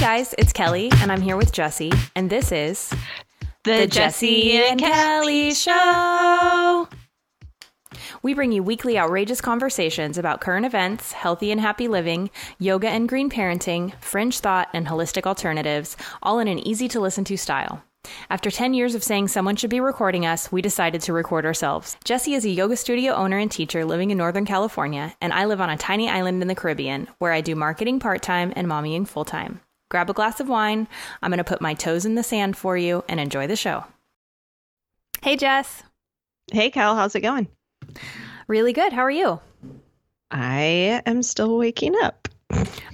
guys, it's Kelli, and I'm here with Jesi, and this is The, Jesi and Kelli Show. We bring you weekly outrageous conversations about current events, healthy and happy living, yoga and green parenting, fringe thought, and holistic alternatives, all in an easy to listen to style. After 10 years of saying someone should be recording us, we decided to record ourselves. Jesi is a yoga studio owner and teacher living in Northern California, and I live on a tiny island in the Caribbean where I do marketing part time and mommying full time. Grab a glass of wine. I'm going to put my toes in the sand for you and enjoy the show. Hey, Jess. Hey, Cal, how's it going? Really good. How are you? I am still waking up.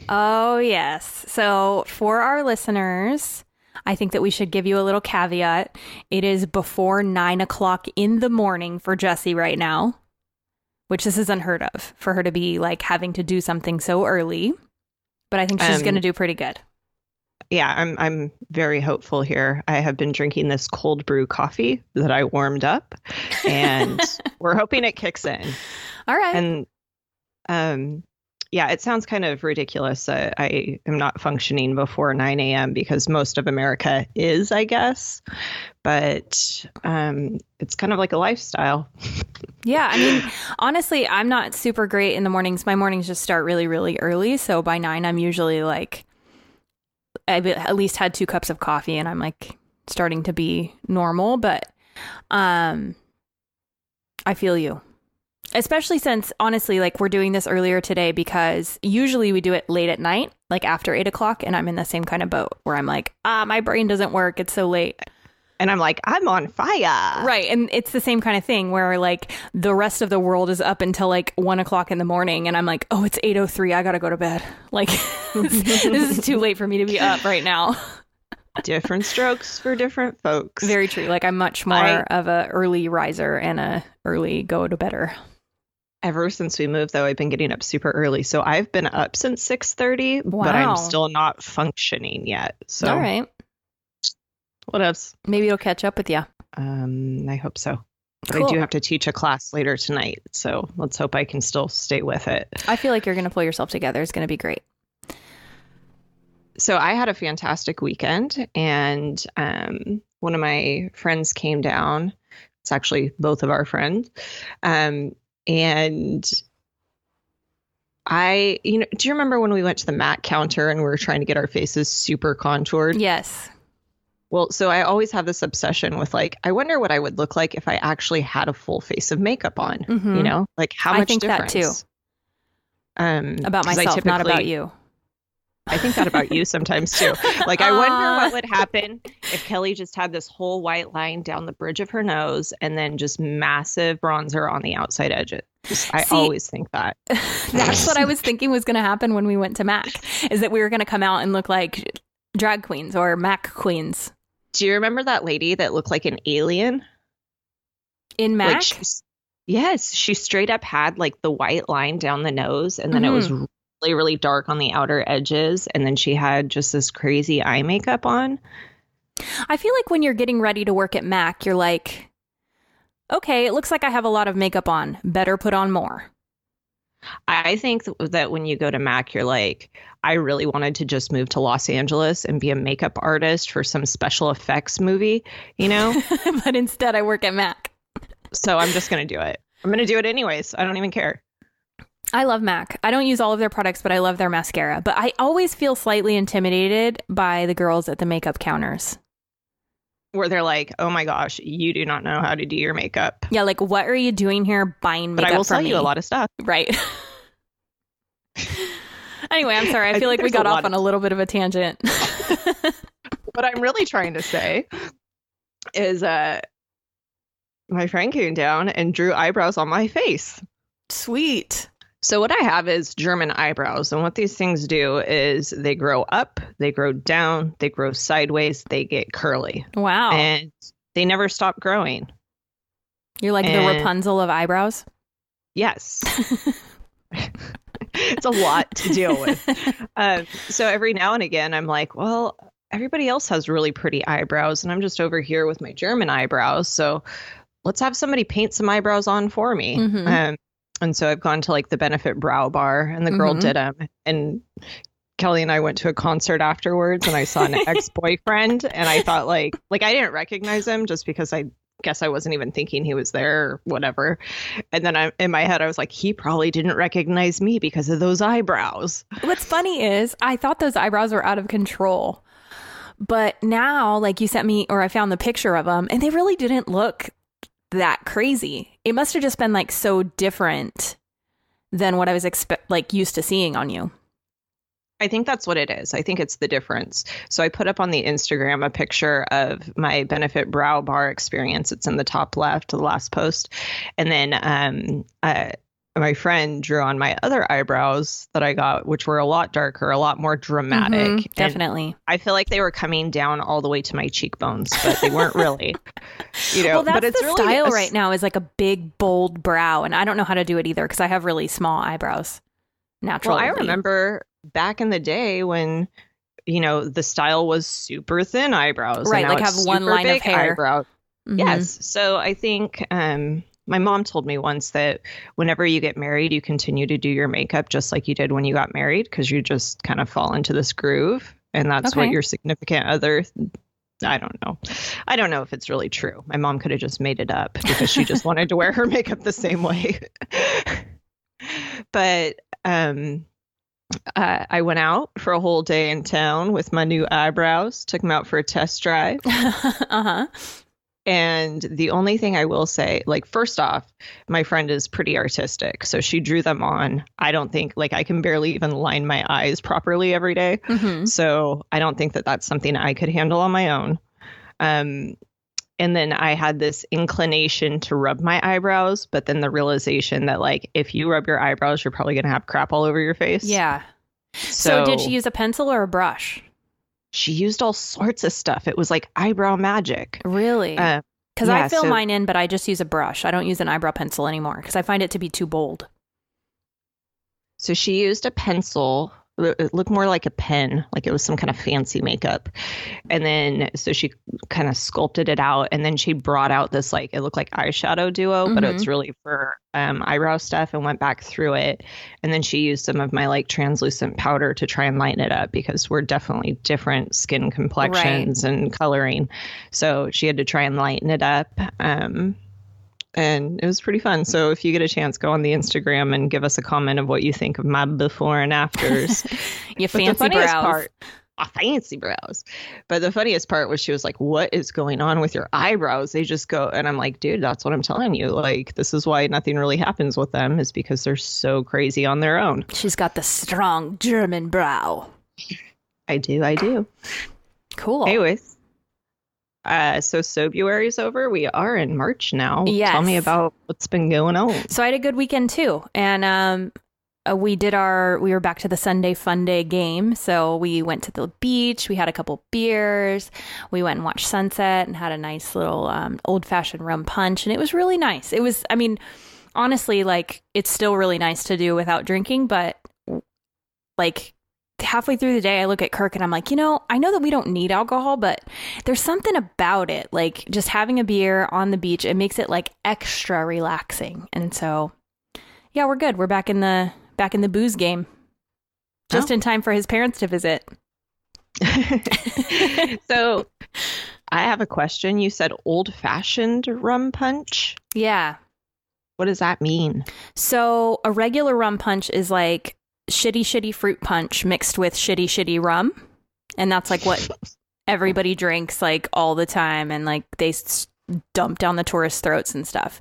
Oh, yes. So, for our listeners, I think that we should give you a little caveat. It is before nine o'clock in the morning for Jesi right now, which this is unheard of for her to be like having to do something so early. But I think she's Um, going to do pretty good. Yeah, I'm I'm very hopeful here. I have been drinking this cold brew coffee that I warmed up and we're hoping it kicks in. All right. And um yeah, it sounds kind of ridiculous. Uh, I am not functioning before 9 a.m. because most of America is, I guess. But um, it's kind of like a lifestyle. Yeah, I mean, honestly, I'm not super great in the mornings. My mornings just start really, really early. So by nine, I'm usually like, I've at least had two cups of coffee, and I'm like starting to be normal. But um, I feel you, especially since honestly, like we're doing this earlier today because usually we do it late at night, like after eight o'clock, and I'm in the same kind of boat where I'm like, ah, my brain doesn't work. It's so late. And I'm like, I'm on fire. Right. And it's the same kind of thing where like the rest of the world is up until like one o'clock in the morning and I'm like, oh, it's 8.03. I got to go to bed. Like this is too late for me to be up right now. different strokes for different folks. Very true. Like I'm much more I- of a early riser and a early go to bedder. Ever since we moved, though, I've been getting up super early. So I've been up since six thirty, but I'm still not functioning yet. So All right. What else? Maybe it'll catch up with you. Um, I hope so. But I do have to teach a class later tonight, so let's hope I can still stay with it. I feel like you're going to pull yourself together. It's going to be great. So I had a fantastic weekend, and um, one of my friends came down. It's actually both of our friends, um, and I, you know, do you remember when we went to the Mac counter and we were trying to get our faces super contoured? Yes. Well, so I always have this obsession with like, I wonder what I would look like if I actually had a full face of makeup on. Mhm. You know, like how much I think that too. Um, About myself, not about you. I think that about you sometimes too. Like, I wonder what would happen if Kelli just had this whole white line down the bridge of her nose and then just massive bronzer on the outside edges. I See- always think that. That's what I was thinking was going to happen when we went to Mac, is that we were going to come out and look like drag queens or Mac queens Do you remember that lady that looked like an alien? in Mac. Like, she's, yes, she straight up had like the white line down the nose, and then it was Mm-hmm. really, really dark on the outer edges, and then she had just this crazy eye makeup on. I feel like when you're getting ready to work at Mac, you're like, okay, it looks like I have a lot of makeup on. Better put on more. I think that when you go to Mac, you're like, I really wanted to just move to Los Angeles and be a makeup artist for some special effects movie, you know? but instead, I work at Mac. so I'm just going to do it. I'm going to do it anyways. I don't even care. I love Mac. I don't use all of their products, but I love their mascara. But I always feel slightly intimidated by the girls at the makeup counters. Where they're like, oh my gosh, you do not know how to do your makeup. Yeah, like, what are you doing here buying makeup? But I will sell me? you a lot of stuff. Right. anyway, I'm sorry. I, I feel like we got off on a little bit of a tangent. what I'm really trying to say is uh my friend came down and drew eyebrows on my face. Sweet. So what I have is German eyebrows and what these things do is they grow up, they grow down, they grow sideways, they get curly Wow. and they never stop growing. You're like the Rapunzel of eyebrows. Yes. it's a lot to deal with. Um, so every now and again, I'm like, well, everybody else has really pretty eyebrows, and I'm just over here with my German eyebrows. So let's have somebody paint some eyebrows on for me. Mhm. Um, and so I've gone to like the Benefit Brow Bar, and the girl Mhm. did them, and Kelli and I went to a concert afterwards and I saw an ex-boyfriend and I thought like like I didn't recognize him just because I guess I wasn't even thinking he was there or whatever. And then I in my head I was like he probably didn't recognize me because of those eyebrows. What's funny is I thought those eyebrows were out of control. But now like you sent me or I found the picture of them and they really didn't look that crazy. It must have just been like so different than what I was expect like used to seeing on you. I think that's what it is. I think it's the difference. So I put up on the Instagram a picture of my benefit brow bar experience. It's in the top left, of the last post. And then um, uh, my friend drew on my other eyebrows that I got, which were a lot darker, a lot more dramatic. Mhm, definitely. I feel like they were coming down all the way to my cheekbones, but they weren't really. You know, well, that's but it's the really style a- right now is like a big, bold brow, and I don't know how to do it either because I have really small eyebrows. Naturally, Well, I remember back in the day when you know the style was super thin eyebrows, Right, like have one line of hair. Eyebrow. Mhm. Yes. So I think um, my mom told me once that whenever you get married, you continue to do your makeup just like you did when you got married because you just kind of fall into this groove. And that's Okay. what your significant other. I don't know. I don't know if it's really true. My mom could have just made it up because she just wanted to wear her makeup the same way. but um, uh, I went out for a whole day in town with my new eyebrows, took them out for a test drive. uh huh. And the only thing I will say, like, first off, my friend is pretty artistic. So she drew them on. I don't think, like, I can barely even line my eyes properly every day. hmm So I don't think that that's something I could handle on my own. Um, and then I had this inclination to rub my eyebrows, but then the realization that, like, if you rub your eyebrows, you're probably going to have crap all over your face. Yeah. So, did she use a pencil or a brush? She used all sorts of stuff. It was like eyebrow magic. Really? Uh, Because I fill so- mine in, but I just use a brush. I don't use an eyebrow pencil anymore because I find it to be too bold. So she used a pencil. It looked more like a pen, like it was some kind of fancy makeup. And then, so she kind of sculpted it out. And then she brought out this, like, it looked like eyeshadow duo, but it's really for um, eyebrow stuff and went back through it. And then she used some of my, like, translucent powder to try and lighten it up because we're definitely different skin complexions and coloring. So she had to try and lighten it up. Um, and it was pretty fun. So if you get a chance, go on the Instagram and give us a comment of what you think of my before and afters. You But fancy brows. part, ah, fancy brows. But the funniest part was she was like, "What is going on with your eyebrows? They just go." And I'm like, "Dude, that's what I'm telling you. Like, this is why nothing really happens with them is because they're so crazy on their own." She's got the strong German brow. I do, I do. Cool. Anyways. Uh, so Sobuary's over. We are in March now. Tell me about what's been going on. So I had a good weekend too, and um, uh, we did our we were back to the Sunday Fun Day game. So we went to the beach. We had a couple beers. We went and watched sunset and had a nice little um, old fashioned rum punch, and it was really nice. It was, I mean, honestly, like it's still really nice to do without drinking, but like halfway through the day, I look at Kirk and I'm like, you know, I know that we don't need alcohol, but there's something about it. Like just having a beer on the beach, it makes it like extra relaxing. And so, yeah, we're good. We're back in the back in the booze game, just Oh. in time for his parents to visit. so I have a question. You said old fashioned rum punch. Yeah. What does that mean? So a regular rum punch is like shitty, shitty fruit punch mixed with shitty, shitty rum. And that's like what everybody drinks like all the time and like they s- dump down the tourists' throats and stuff.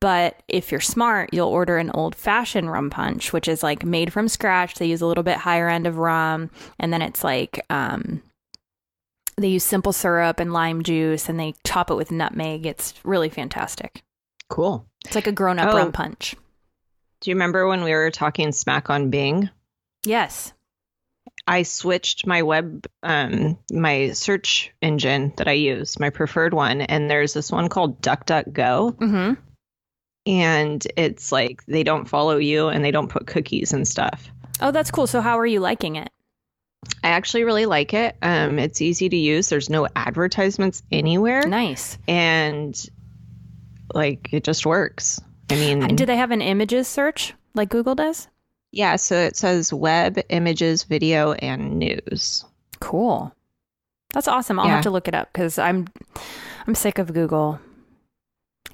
But if you're smart, you'll order an old fashioned rum punch, which is like made from scratch. They use a little bit higher end of rum. And then it's like, um, they use simple syrup and lime juice and they top it with nutmeg. It's really fantastic. Cool. It's like a grown up Oh. rum punch. Do you remember when we were talking smack on Bing? Yes. I switched my web, um, my search engine that I use, my preferred one, and there's this one called DuckDuckGo, Mm-hmm. and it's like they don't follow you and they don't put cookies and stuff. Oh, that's cool. So, how are you liking it? I actually really like it. Um, it's easy to use. There's no advertisements anywhere, Nice. and like it just works. I mean, Do they have an images search like Google does? Yeah, so it says web, images, video, and news. Cool. That's awesome. I'll Yeah. have to look it up because I'm I'm sick of Google.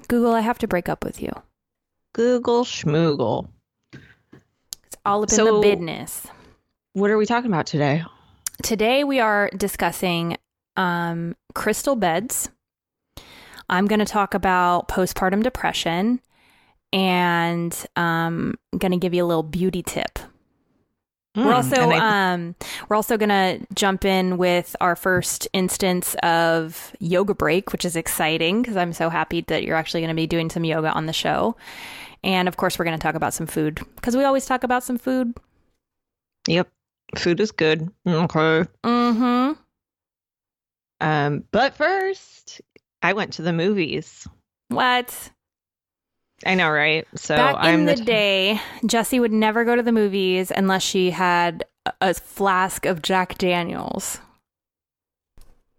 Google, I have to break up with you. Google Schmoogle. It's all up in So- the business. What are we talking about today? Today we are discussing um, crystal beds. I'm going to talk about postpartum depression and um, going to give you a little beauty tip. we're Hmm, also I- um, we're also going to jump in with our first instance of yoga break, which is exciting because I'm so happy that you're actually going to be doing some yoga on the show. And of course, we're going to talk about some food because we always talk about some food. yep, food is good. Okay. Mm-hmm. Um, but first, I went to the movies. What? I know, right? So Back I'm in the, t- day, Jesi would never go to the movies unless she had a- a flask of Jack Daniels.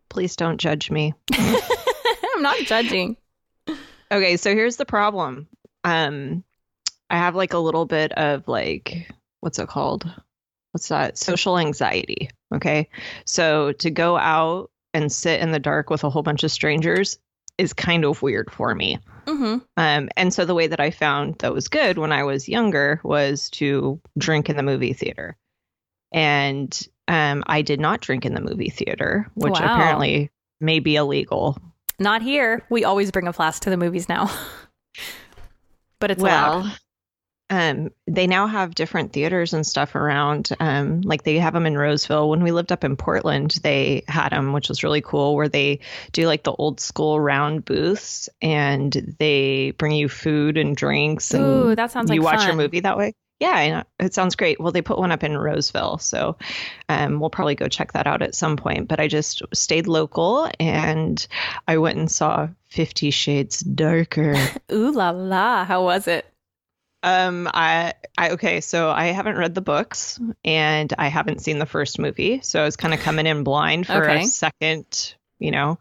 Please don't judge me. I'm not judging. Okay, so here's the problem. Um, I have like a little bit of like, what's it called? What's that? Social anxiety. Okay. So to go out and sit in the dark with a whole bunch of strangers is kind of weird for me. Mm-hmm. Um, and so the way that I found that was good when I was younger was to drink in the movie theater. And um, I did not drink in the movie theater, which Wow. apparently may be illegal. Not here. We always bring a flask to the movies now. but it's allowed. Um, they now have different theaters and stuff around. Um, like they have them in Roseville. When we lived up in Portland, they had them, which was really cool. Where they do like the old school round booths, and they bring you food and drinks, and Ooh, that sounds like fun. you watch your movie that way. Yeah, it sounds great. Well, they put one up in Roseville, so um, we'll probably go check that out at some point. But I just stayed local, and I went and saw Fifty Shades Darker. Ooh la la. How was it? Um, I, I okay, so I haven't read the books and I haven't seen the first movie, so I was kind of coming in blind for Okay. a second, you know.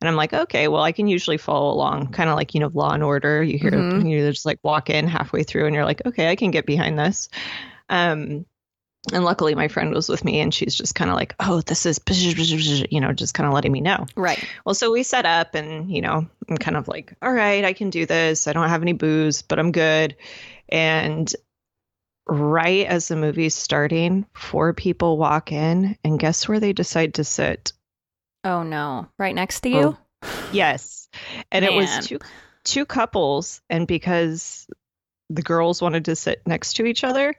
And I'm like, okay, well, I can usually follow along, kind of like you know, Law and Order. You hear Mhm. you just like walk in halfway through, and you're like, okay, I can get behind this. Um, and luckily, my friend was with me, and she's just kind of like, oh, this is, you know, just kind of letting me know. Right. Well, so we set up and, you know, I'm kind of like, all right, I can do this. I don't have any booze, but I'm good. And right as the movie's starting, four people walk in and guess where they decide to sit? Oh no. Right next to you? Oh, yes. And it was two two couples and because the girls wanted to sit next to each other,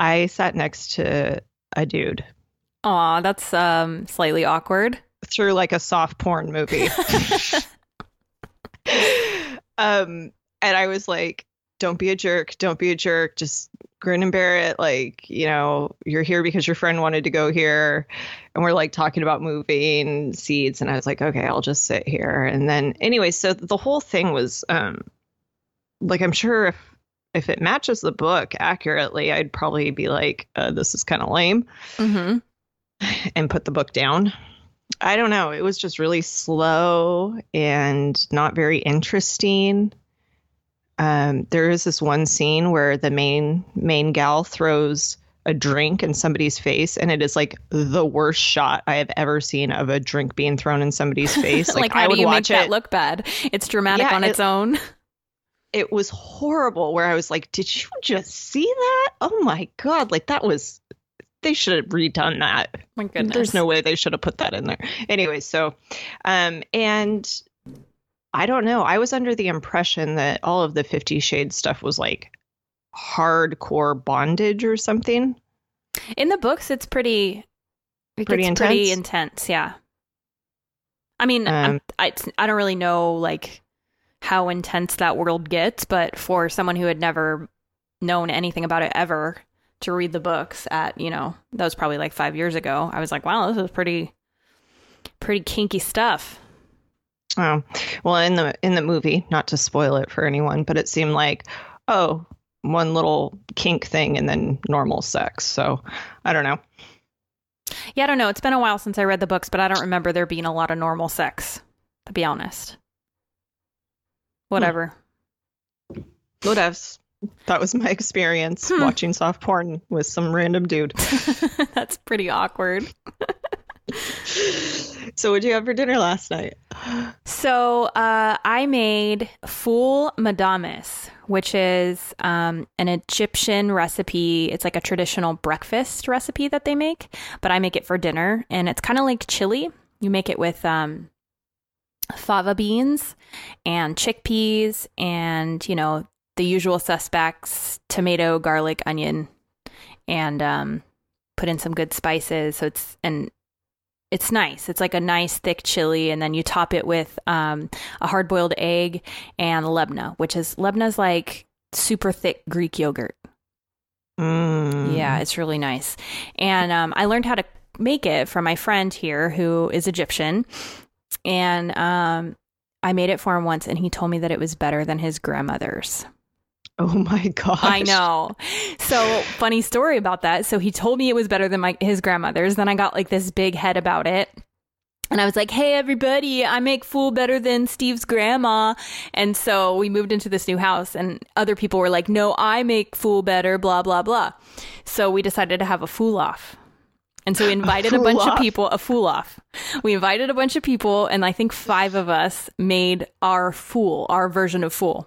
I sat next to a dude. Aw, that's um slightly awkward. through like a soft porn movie. um and i was like don't be a jerk. Don't be a jerk. Just grin and bear it. Like you know you're here because your friend wanted to go here. And we're like talking about moving seeds and i was like okay i'll just sit here. And then anyway so the whole thing was um like i'm sure if if it matches the book accurately i'd probably be like uh, this is kind of lame Mm-hmm. and put the book down. I don't know. It was just really slow and not very interesting. Um, there is this one scene where the main main gal throws a drink in somebody's face, and it is like the worst shot I have ever seen of a drink being thrown in somebody's face. Like, Like, how I do would you make watch that it. look bad? It's dramatic Yeah, on its it- own. it was horrible. Where I was like, "Did you just see that? Oh my god! Like that was." They should have redone that. My goodness. There's no way they should have put that in there. Anyway, so um and I don't know. I was under the impression that all of the 50 shades stuff was like hardcore bondage or something. In the books, it's pretty, it Pretty gets pretty intense? intense. Yeah. I mean, Um, I I don't really know like how intense that world gets, but for someone who had never known anything about it ever to read the books at you know that was probably like five years ago, I was like, wow, this is pretty pretty kinky stuff. Oh. Well, in the in the movie, not to spoil it for anyone, but it seemed like oh, one little kink thing and then normal sex. So, I don't know. Yeah, I don't know. It's been a while since I read the books, but I don't remember there being a lot of normal sex. To be honest, whatever. Whatevs. That was my experience Hmm. watching soft porn with some random dude. That's pretty awkward. So, what did you have for dinner last night? So uh, I made ful medames, which is um, an Egyptian recipe. It's like a traditional breakfast recipe that they make, but I make it for dinner, and it's kind of like chili. You make it with um, fava beans and chickpeas, and you know the usual suspects: tomato, garlic, onion, and um, put in some good spices. So it's and it's nice. It's like a nice thick chili, and then you top it with um, a hard boiled egg and lebna, which is lebna's like super thick Greek yogurt. Mm. Yeah, it's really nice. And um, I learned how to make it from my friend here who is Egyptian, and um, I made it for him once, and he told me that it was better than his grandmother's. Oh my gosh. I know. So funny story about that. So he told me it was better than my his grandmother's. Then I got like this big head about it. And I was like, "Hey everybody, I make fool better than Steve's grandma." And so we moved into this new house and other people were like, "No, I make fool better, blah blah blah." So we decided to have a fool off. And so we invited a, fool bunch off? of people, a fool off. We invited a bunch of people and I think 5 of us made our fool, our version of fool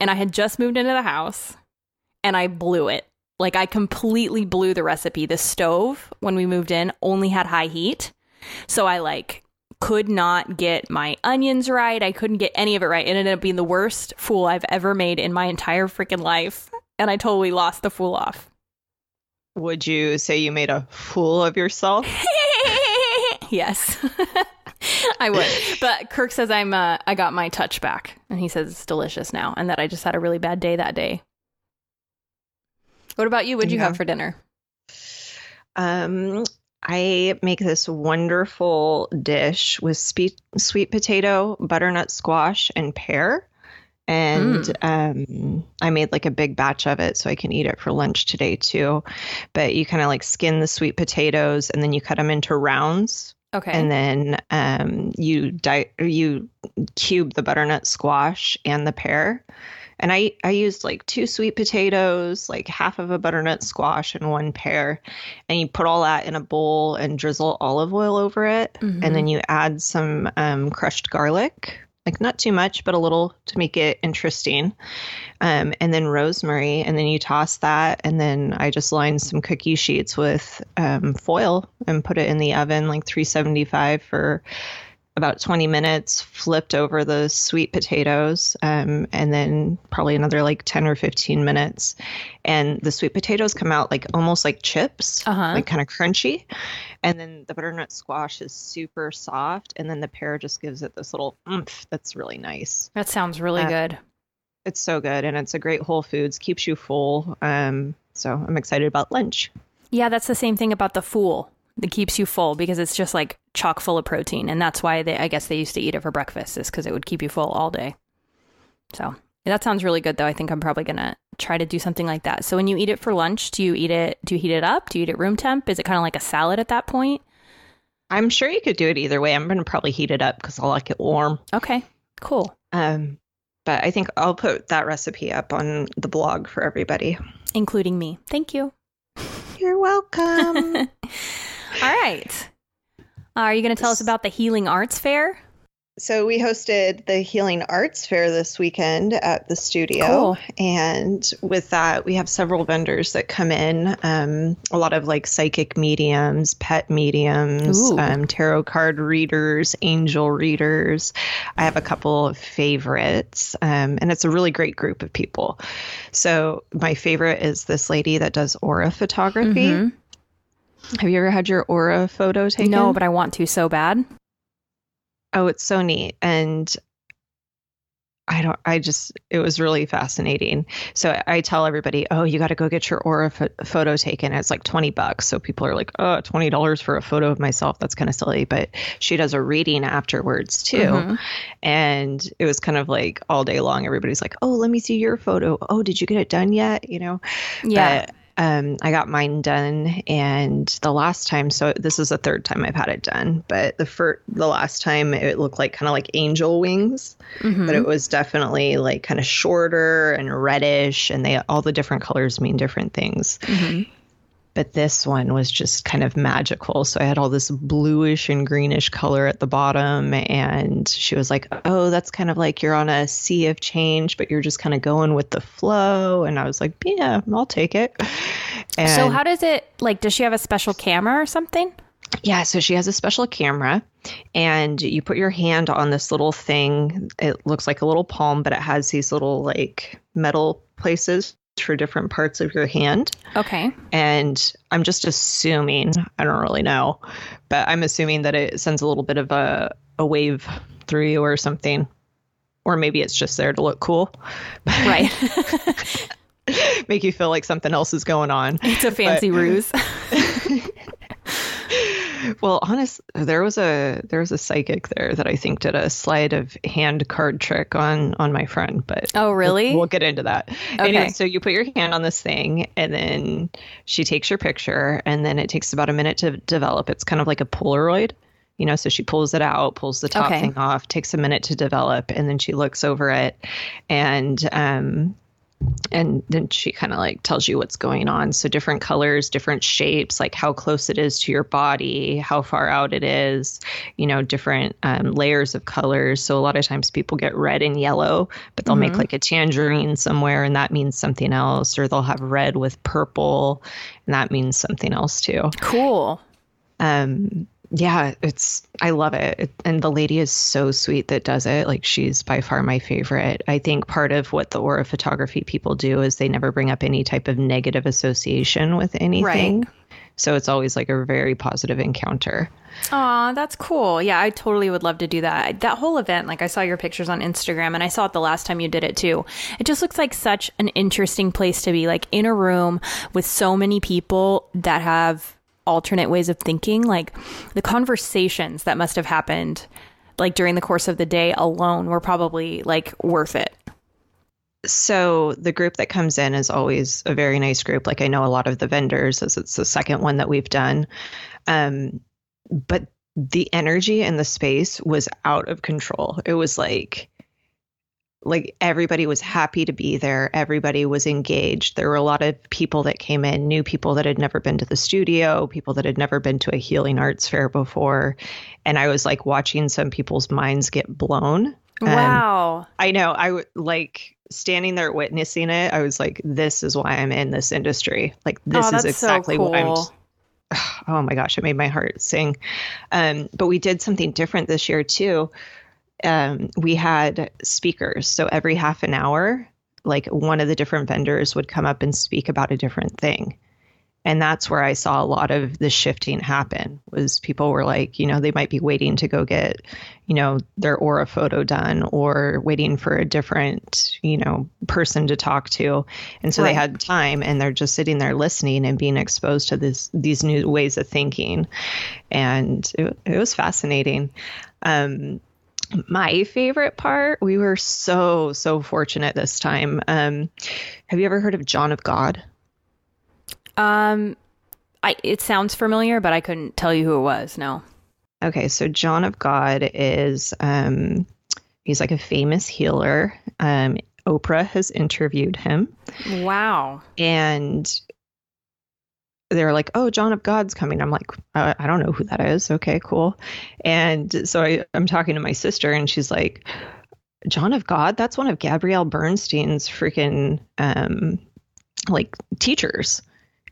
and I had just moved into the house and I blew it. Like I completely blew the recipe. The stove when we moved in only had high heat. So I like could not get my onions right. I couldn't get any of it right. It ended up being the worst fool I've ever made in my entire freaking life. And I totally lost the fool off. Would you say you made a fool of yourself? yes. I would. But Kirk says I'm uh, I got my touch back and he says it's delicious now and that I just had a really bad day that day. What about you? What'd you Yeah. have for dinner? Um, I make this wonderful dish with sweet sweet potato, butternut squash, and pear. And um, I made like a big batch of it so I can eat it for lunch today too. But you kind of like skin the sweet potatoes and then you cut them into rounds Okay. and then um, you di- you cube the butternut squash and the pear. And I I used like two sweet potatoes, like half of a butternut squash, and one pear. And you put all that in a bowl and drizzle olive oil over it, Mhm. and then you add some um, crushed garlic. Like not too much, but a little to make it interesting. Um, and then rosemary, and then you toss that, and then I just lined some cookie sheets with um, foil and put it in the oven, like 375 for about 20 minutes. Flipped over the sweet potatoes, um, and then probably another like 10 or 15 minutes, and the sweet potatoes come out like almost like chips, Uh-huh. like kind of crunchy, and then the butternut squash is super soft, and then the pear just gives it this little oomph that's really nice That sounds really Uh, good. it's so good and it's a great whole foods keeps you full um so i'm excited about lunch Yeah, that's the same thing about the fool. That keeps you full because it's just like chock full of protein, and that's why they I guess they used to eat it for breakfast is because it would keep you full all day. So that sounds really good though. I think I'm probably gonna try to do something like that. So when you eat it for lunch, do you eat it? Do you heat it up? Do you eat it room temp? Is it kind of like a salad at that point? i'm sure you could do it either way i'm going to probably heat it up because i like it warm Okay, cool. um but i think i'll put that recipe up on the blog for everybody Including me. Thank you. you're welcome All right. Are you going to tell us about the Healing Arts Fair? So we hosted the Healing Arts Fair this weekend at the studio, Cool. and with that, we have several vendors that come in. Um, a lot of like psychic mediums, pet mediums, um, tarot card readers, angel readers. I have a couple of favorites, um, and it's a really great group of people. So my favorite is this lady that does aura photography. Mhm. Have you ever had your aura photo taken? No, but I want to so bad. Oh, it's so neat. And I don't, I just, it was really fascinating. So I tell everybody, oh, you got to go get your aura pho- photo taken. It's like 20 bucks. So people are like, oh, $20 for a photo of myself. That's kind of silly. But she does a reading afterwards too. Mhm. And it was kind of like all day long, everybody's like, oh, let me see your photo. Oh, did you get it done yet? You know? Yeah. But um, I got mine done, and the last time, so this is the third time I've had it done, but the first, the last time it looked like kind of like angel wings, Mhm. but it was definitely like kind of shorter and reddish, and they all the different colors mean different things. Mhm. But this one was just kind of magical. So I had all this bluish and greenish color at the bottom. And she was like, Oh, that's kind of like you're on a sea of change, but you're just kind of going with the flow. And I was like, Yeah, I'll take it. And So how does it like? Does she have a special camera or something? yeah, so she has a special camera, and you put your hand on this little thing. It looks like a little palm, but it has these little like metal places for different parts of your hand. Okay. And I'm just assuming, I don't really know, but I'm assuming that it sends a little bit of a, a wave through you or something. Or maybe it's just there to look cool, Right. make you feel like something else is going on. it's a fancy ruse. Well, honest, there was a there was a psychic there that I think did a sleight of hand card trick on on my friend, but Oh, really? We'll, we'll get into that. Okay. Anyway, so you put your hand on this thing, and then she takes your picture, and then it takes about a minute to develop. It's kind of like a Polaroid, you know. So she pulls it out, pulls the top Okay. thing off, takes a minute to develop, and then she looks over it, and um, and then she kind of like tells you what's going on. So different colors, different shapes, like how close it is to your body, how far out it is, you know, different um, layers of colors. So a lot of times people get red and yellow, but they'll make like a tangerine somewhere and that means something else, or they'll have red with purple and that means something else too cool. um yeah it's i love it. it and the lady is so sweet that does it like she's by far my favorite i think part of what the aura photography people do is they never bring up any type of negative association with anything Right. so it's always like a very positive encounter Aw, that's cool. Yeah, I totally would love to do that. That whole event, like I saw your pictures on Instagram and I saw it the last time you did it too. It just looks like such an interesting place to be, like in a room with so many people that have alternate ways of thinking. Like the conversations that must have happened like during the course of the day alone were probably like worth it. so the group that comes in is always a very nice group like i know a lot of the vendors as it's the second one that we've done um, but the energy in the space was out of control it was like like everybody was happy to be there everybody was engaged there were a lot of people that came in new people that had never been to the studio people that had never been to a healing arts fair before and i was like watching some people's minds get blown Um, Wow. I know. I would like standing there witnessing it. I was like, this is why I'm in this industry. Like, this oh, is exactly so cool. what I'm. Oh my gosh, it made my heart sing. Um, but we did something different this year too. Um, we had speakers. So every half an hour, like one of the different vendors would come up and speak about a different thing. And that's where I saw a lot of the shifting happen was people were like, you know, they might be waiting to go get, you know, their aura photo done or waiting for a different, you know, person to talk to. And so Right. they had time and they're just sitting there listening and being exposed to this these new ways of thinking. And it, it was fascinating. Um, my favorite part, we were so, so fortunate this time. Um, have you ever heard of John of God? Um, I it sounds familiar, but I couldn't tell you who it was. No. Okay, so John of God is um he's like a famous healer. Um Oprah has interviewed him Wow. and they're like, "Oh, John of God's coming." I'm like, uh, "I don't know who that is." Okay, cool. And so I, I'm talking to my sister, and she's like, "John of God? That's one of Gabrielle Bernstein's freaking um, like teachers."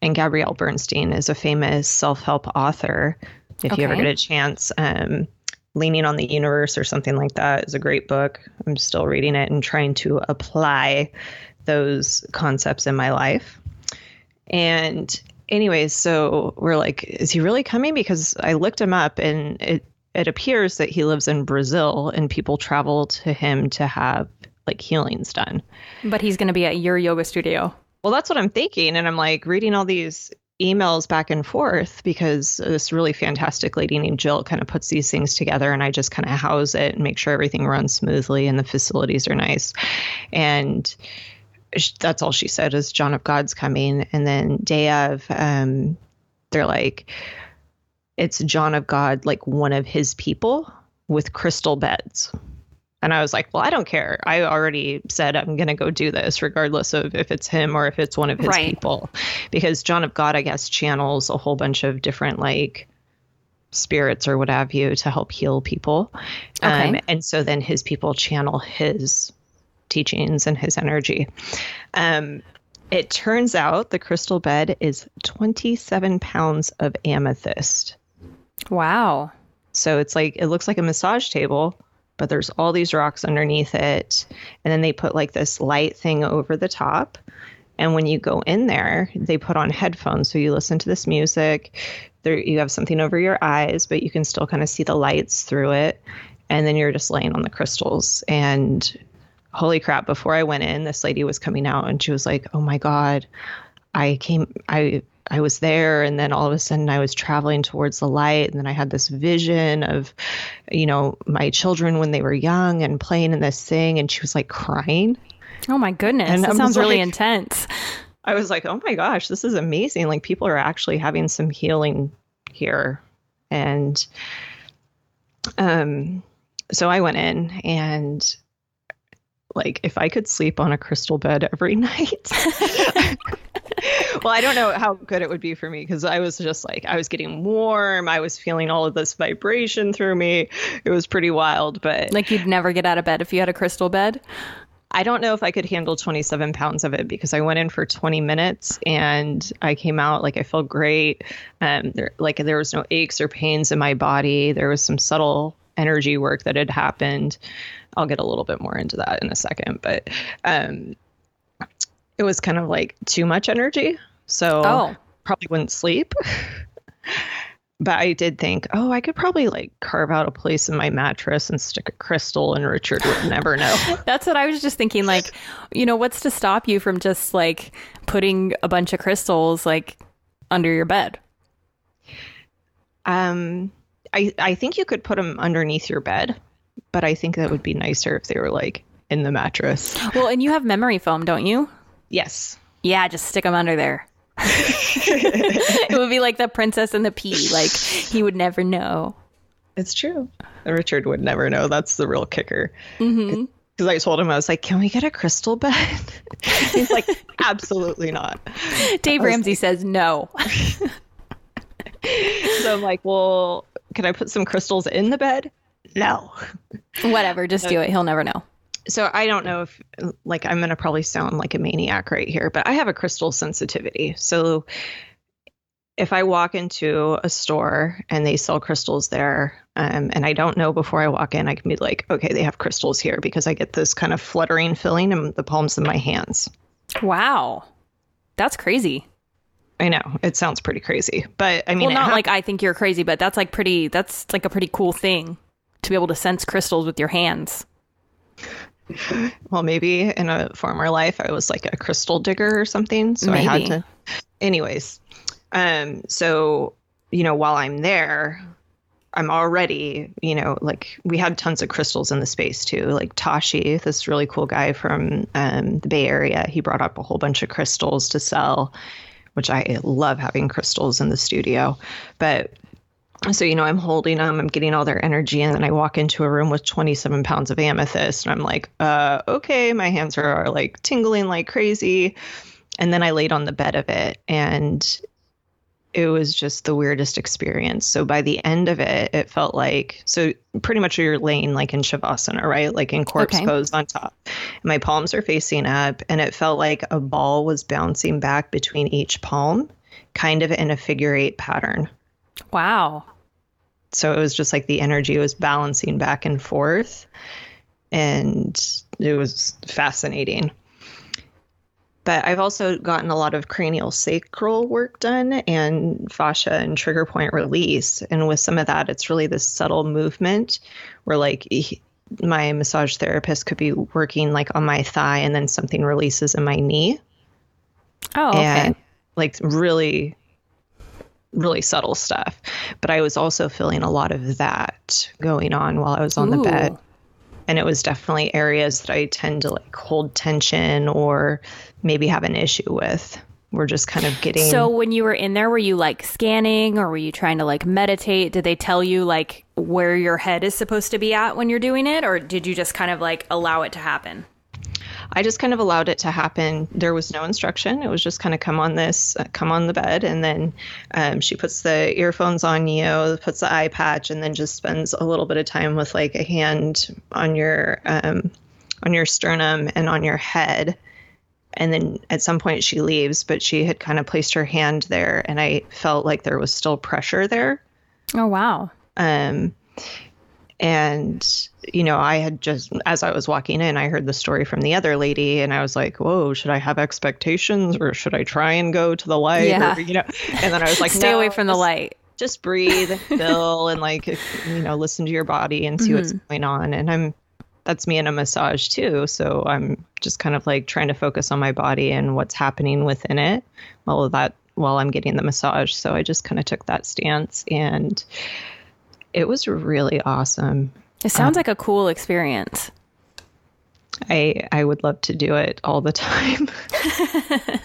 And Gabrielle Bernstein is a famous self-help author. If you ever get a chance, um, Leaning on the Universe or something like that is a great book. I'm still reading it and trying to apply those concepts in my life. And anyways, so we're like, is he really coming? Because I looked him up and it it appears that he lives in Brazil and people travel to him to have like healings done. But he's going to be at your yoga studio. Well, that's what I'm thinking. And I'm like reading all these emails back and forth because this really fantastic lady named Jill kind of puts these things together and I just kind of house it and make sure everything runs smoothly and the facilities are nice. And that's all she said is John of God's coming. And then day of, um, they're like, it's John of God, like one of his people with crystal beds. And I was like, well, I don't care. I already said I'm going to go do this, regardless of if it's him or if it's one of his right. people. Because John of God, I guess, channels a whole bunch of different, like, spirits or what have you to help heal people. Okay. Um, and so then his people channel his teachings and his energy. Um, it turns out the crystal bed is 27 pounds of amethyst. Wow. So it's like, it looks like a massage table, but there's all these rocks underneath it. And then they put like this light thing over the top. And when you go in there, they put on headphones. So you listen to this music. There, you have something over your eyes, but you can still kind of see the lights through it. And then you're just laying on the crystals. And holy crap, before I went in, this lady was coming out and she was like, oh my God, I came, I, I was there and then all of a sudden I was traveling towards the light and then I had this vision of you know my children when they were young and playing in this thing and she was like crying. Oh my goodness. And that sounds really intense. I was like, "Oh my gosh, this is amazing. Like people are actually having some healing here." And um so I went in and like if I could sleep on a crystal bed every night. well, I don't know how good it would be for me because I was just like I was getting warm. I was feeling all of this vibration through me. It was pretty wild, but like you'd never get out of bed if you had a crystal bed. I don't know if I could handle 27 pounds of it because I went in for 20 minutes and I came out like I felt great. Um, there, like there was no aches or pains in my body. There was some subtle energy work that had happened. I'll get a little bit more into that in a second, but um, it was kind of like too much energy. So oh. probably wouldn't sleep. but I did think, oh, I could probably like carve out a place in my mattress and stick a crystal, and Richard would never know. That's what I was just thinking. Like, you know, what's to stop you from just like putting a bunch of crystals like under your bed? Um, I I think you could put them underneath your bed but I think that would be nicer if they were like in the mattress. Well, and you have memory foam, don't you? Yes. Yeah, just stick them under there. it would be like the princess and the pea. Like he would never know. It's true. Richard would never know. That's the real kicker. Mm-hmm because I told him I was like, "Can we get a crystal bed?" He's like, "Absolutely not." Dave Ramsey like, says no. so I'm like, "Well, can I put some crystals in the bed?" No. Whatever, just do it. He'll never know. So I don't know if like I'm going to probably sound like a maniac right here, but I have a crystal sensitivity. So if I walk into a store and they sell crystals there, um, and I don't know before I walk in, I can be like, okay, they have crystals here because I get this kind of fluttering feeling in the palms of my hands. Wow. That's crazy. I know it sounds pretty crazy, but I mean, well, not ha- like I think you're crazy, but that's like pretty. That's like a pretty cool thing to be able to sense crystals with your hands. Well, maybe in a former life I was like a crystal digger or something. So maybe. I had to. Anyways, um, so you know, while I'm there, I'm already, you know, like we had tons of crystals in the space too. Like Tashi, this really cool guy from um, the Bay Area, he brought up a whole bunch of crystals to sell, which I love having crystals in the studio. But so you know i'm holding them i'm getting all their energy and then i walk into a room with 27 pounds of amethyst and i'm like uh, okay my hands are, are like tingling like crazy. And then i laid on the bed of it and it was just the weirdest experience. So by the end of it it felt like so pretty much you're laying like in shavasana right? Like in corpse okay. pose on top. My palms are facing up and it felt like a ball was bouncing back between each palm kind of in a figure eight pattern. Wow. So it was just like the energy was balancing back and forth. And it was fascinating. But I've also gotten a lot of cranial sacral work done and fascia and trigger point release. And with some of that, it's really this subtle movement where, like, my massage therapist could be working like on my thigh and then something releases in my knee. Oh, okay. And, like, really really subtle stuff. But I was also feeling a lot of that going on while I was on Ooh. the bed. and it was definitely areas that I tend to like hold tension or maybe have an issue with. We're just kind of getting. So when you were in there, were you like scanning or were you trying to like meditate? Did they tell you like where your head is supposed to be at when you're doing it, or did you just kind of like allow it to happen? I just kind of allowed it to happen. There was no instruction. It was just kind of come on this, uh, come on the bed, and then um, she puts the earphones on you, puts the eye patch, and then just spends a little bit of time with like a hand on your um, on your sternum and on your head. And then at some point she leaves, but she had kind of placed her hand there, and I felt like there was still pressure there. Oh wow. Um, and, you know, I had just, as I was walking in, I heard the story from the other lady, and I was like, whoa, should I have expectations or should I try and go to the light? Yeah. Or, you know, and then I was like, Stay no, away from the light. Just breathe, feel, and like, you know, listen to your body and see what's mm-hmm. going on. And I'm, that's me in a massage too. So I'm just kind of like trying to focus on my body and what's happening within it while that, while I'm getting the massage. So I just kind of took that stance and, it was really awesome. It sounds like a cool experience. I I would love to do it all the time.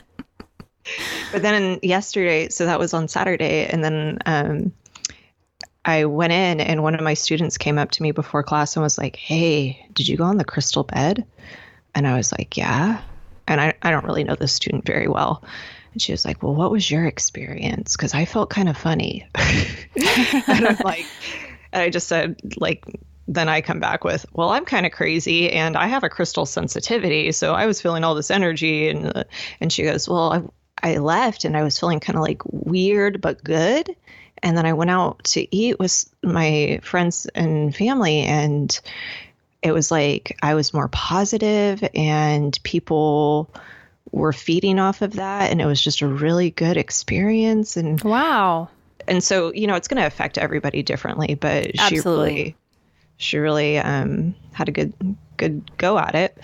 but then yesterday, so that was on Saturday, and then um, I went in, and one of my students came up to me before class and was like, "Hey, did you go on the crystal bed?" And I was like, "Yeah." And I I don't really know this student very well. And she was like, Well, what was your experience? Because I felt kind of funny. and I'm like, and I just said, like, then I come back with, Well, I'm kind of crazy and I have a crystal sensitivity. So I was feeling all this energy. And, uh, and she goes, Well, I, I left and I was feeling kind of like weird, but good. And then I went out to eat with my friends and family. And it was like I was more positive and people were feeding off of that and it was just a really good experience and Wow. and so you know it's going to affect everybody differently but she really she really um had a good good go at it.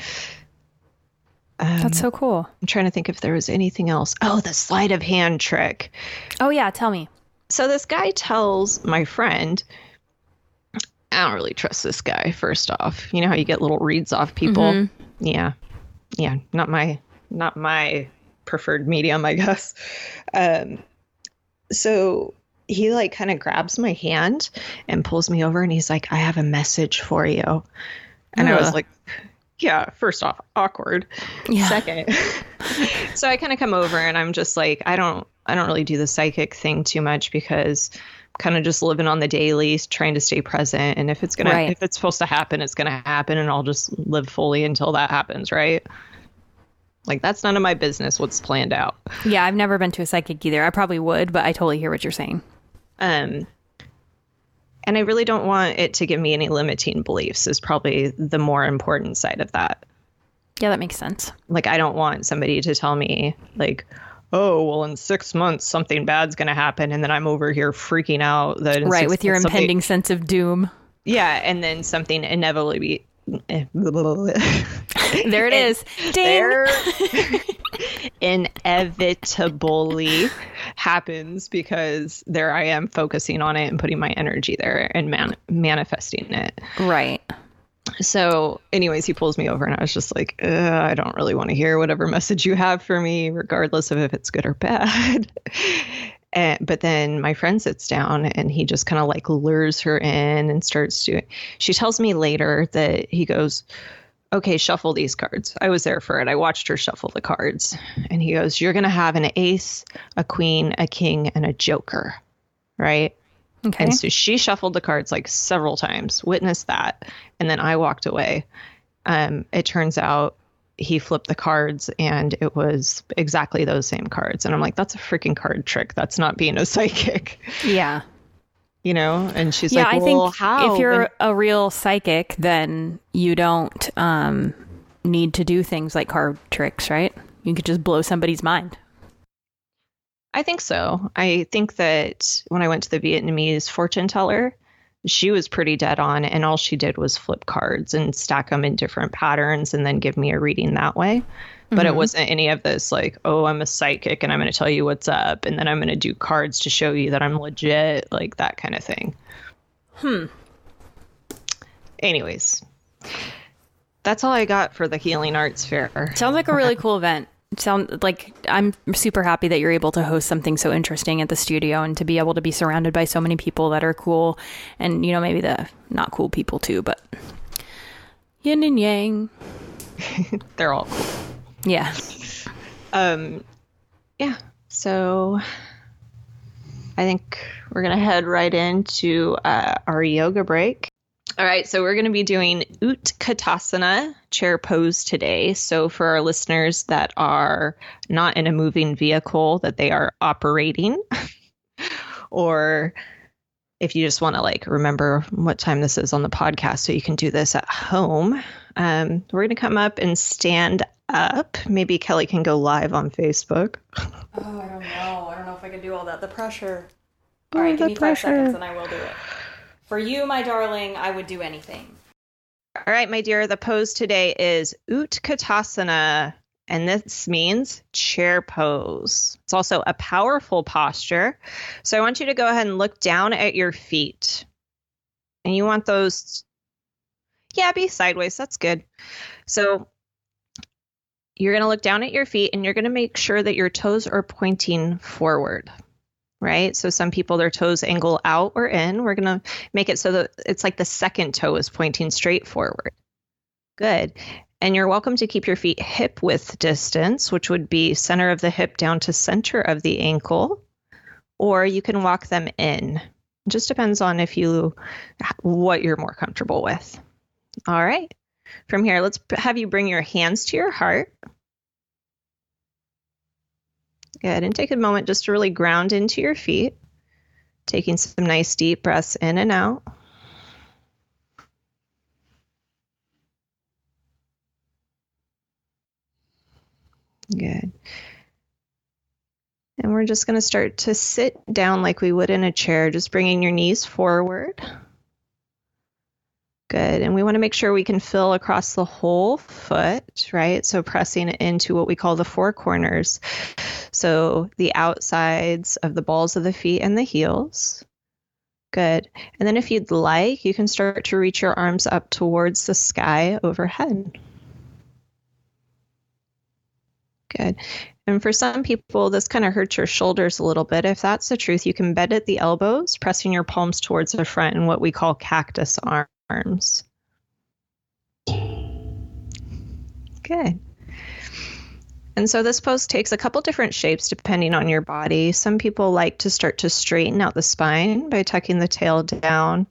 That's so cool. i'm trying to think if there was anything else. Oh the sleight of hand trick. Oh yeah, tell me. so this guy tells my friend i don't really trust this guy first off. You know how you get little reads off people? Yeah. Yeah not my not my preferred medium i guess. Um so he like kind of grabs my hand and pulls me over and he's like i have a message for you. And i was like yeah first off awkward. Yeah. second so i kind of come over and i'm just like i don't i don't really do the psychic thing too much because I'm kind of just living on the daily trying to stay present. And if it's gonna Right. if it's supposed to happen it's gonna happen and i'll just live fully until that happens right like that's none of my business what's planned out Yeah, I've never been to a psychic either. I probably would, but I totally hear what you're saying. um and i really don't want it to give me any limiting beliefs is probably the more important side of that Yeah, that makes sense. like i don't want somebody to tell me like oh well in six months something bad's going to happen and then i'm over here freaking out that Right, with your months something- impending sense of doom. yeah and then something inevitably be Eh. There it is. There inevitably happens because there i am focusing on it and putting my energy there and man- manifesting it Right. so anyways he pulls me over and i was just like i don't really want to hear whatever message you have for me regardless of if it's good or bad and, but then my friend sits down and he just kind of like lures her in and starts doing she tells me later that he goes okay shuffle these cards. I was there for it. I watched her shuffle the cards. And he goes you're going to have an ace a queen a king and a joker. Right? Okay. and so she shuffled the cards like several times, witnessed that, and then I walked away. Um, it turns out he flipped the cards and it was exactly those same cards. And I'm like, that's a freaking card trick. That's not being a psychic, yeah. you know? And she's Yeah, like, I think how? if you're And- a real psychic, then you don't um, need to do things like card tricks, right? You could just blow somebody's mind. I think so. I think that when I went to the Vietnamese fortune teller, she was pretty dead on, and all she did was flip cards and stack them in different patterns and then give me a reading that way. But it wasn't any of this like, oh, I'm a psychic and I'm going to tell you what's up, and then I'm going to do cards to show you that I'm legit, like that kind of thing. Hmm. Anyways, That's all I got for the Healing Arts Fair. Sounds like a really cool event. Sound like I'm super happy that you're able to host something so interesting at the studio and to be able to be surrounded by so many people that are cool and you know maybe the not cool people too, but yin and yang. They're all cool. Yeah. Um yeah. So I think we're going to head right into uh, our yoga break. All right, so we're going to be doing Utkatasana chair pose today. So for our listeners that are not in a moving vehicle that they are operating, or if you just want to like remember what time this is on the podcast so you can do this at home, um, we're going to come up and stand up. Maybe Kelli can go live on Facebook. Oh, I don't know. I don't know if I can do all that. The pressure. All right, oh, give me pressure. five seconds and I will do it. For you, my darling, I would do anything. All right, my dear, the pose today is Utkatasana, and this means chair pose. It's also a powerful posture. So I want you to go ahead and look down at your feet. And you want those, yeah, be sideways. That's good. So you're going to look down at your feet and you're going to make sure that your toes are pointing forward right? So some people their toes angle out or in. We're going to make it so that it's like the second toe is pointing straight forward. Good. And you're welcome to keep your feet hip width distance, which would be center of the hip down to center of the ankle, or you can walk them in. It just depends on if you what you're more comfortable with. All right. From here, let's have you bring your hands to your heart. Good. And take a moment just to really ground into your feet, taking some nice deep breaths in and out. Good. And we're just going to start to sit down like we would in a chair, just bringing your knees forward. Good. And we want to make sure we can fill across the whole foot, right? So pressing into what we call the four corners. So the outsides of the balls of the feet and the heels. Good. And then if you'd like, you can start to reach your arms up towards the sky overhead. Good. And for some people, this kind of hurts your shoulders a little bit. If that's the truth, you can bend at the elbows, pressing your palms towards the front in what we call cactus arms arms. Good. And so this pose takes a couple different shapes depending on your body. Some people like to start to straighten out the spine by tucking the tail down.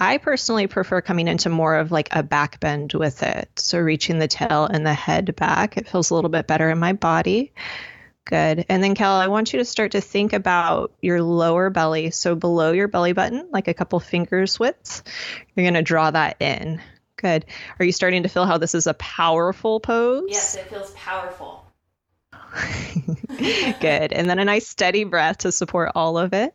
I personally prefer coming into more of like a back bend with it. So reaching the tail and the head back. It feels a little bit better in my body. Good. And then, Cal, I want you to start to think about your lower belly. So, below your belly button, like a couple fingers width, you're going to draw that in. Good. Are you starting to feel how this is a powerful pose? Yes, it feels powerful. Good. And then a nice steady breath to support all of it.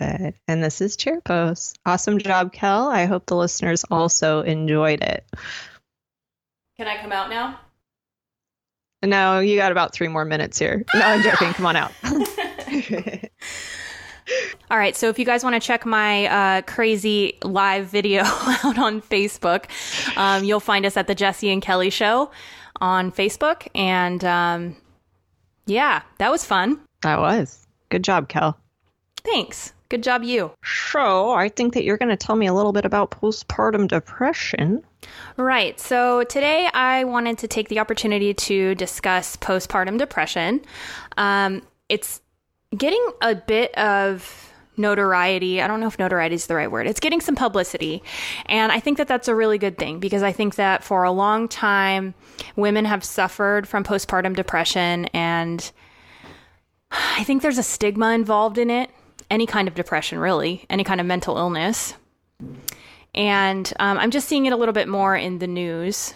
Good. And this is chair pose. Awesome job, Kel. I hope the listeners also enjoyed it. Can I come out now? No, you got about three more minutes here. No, I'm joking. Come on out. All right, so if you guys want to check my uh, crazy live video out on Facebook, um, you'll find us at the Jesi and Kelli Show on Facebook. And um, yeah, that was fun. That was. Good job, Kel. Thanks. Good job, you. So, I think that you're going to tell me a little bit about postpartum depression. Right. So, today I wanted to take the opportunity to discuss postpartum depression. Um, it's getting a bit of notoriety. I don't know if notoriety is the right word. It's getting some publicity. And I think that that's a really good thing because I think that for a long time, women have suffered from postpartum depression. And I think there's a stigma involved in it any kind of depression, really, any kind of mental illness. And um, I'm just seeing it a little bit more in the news.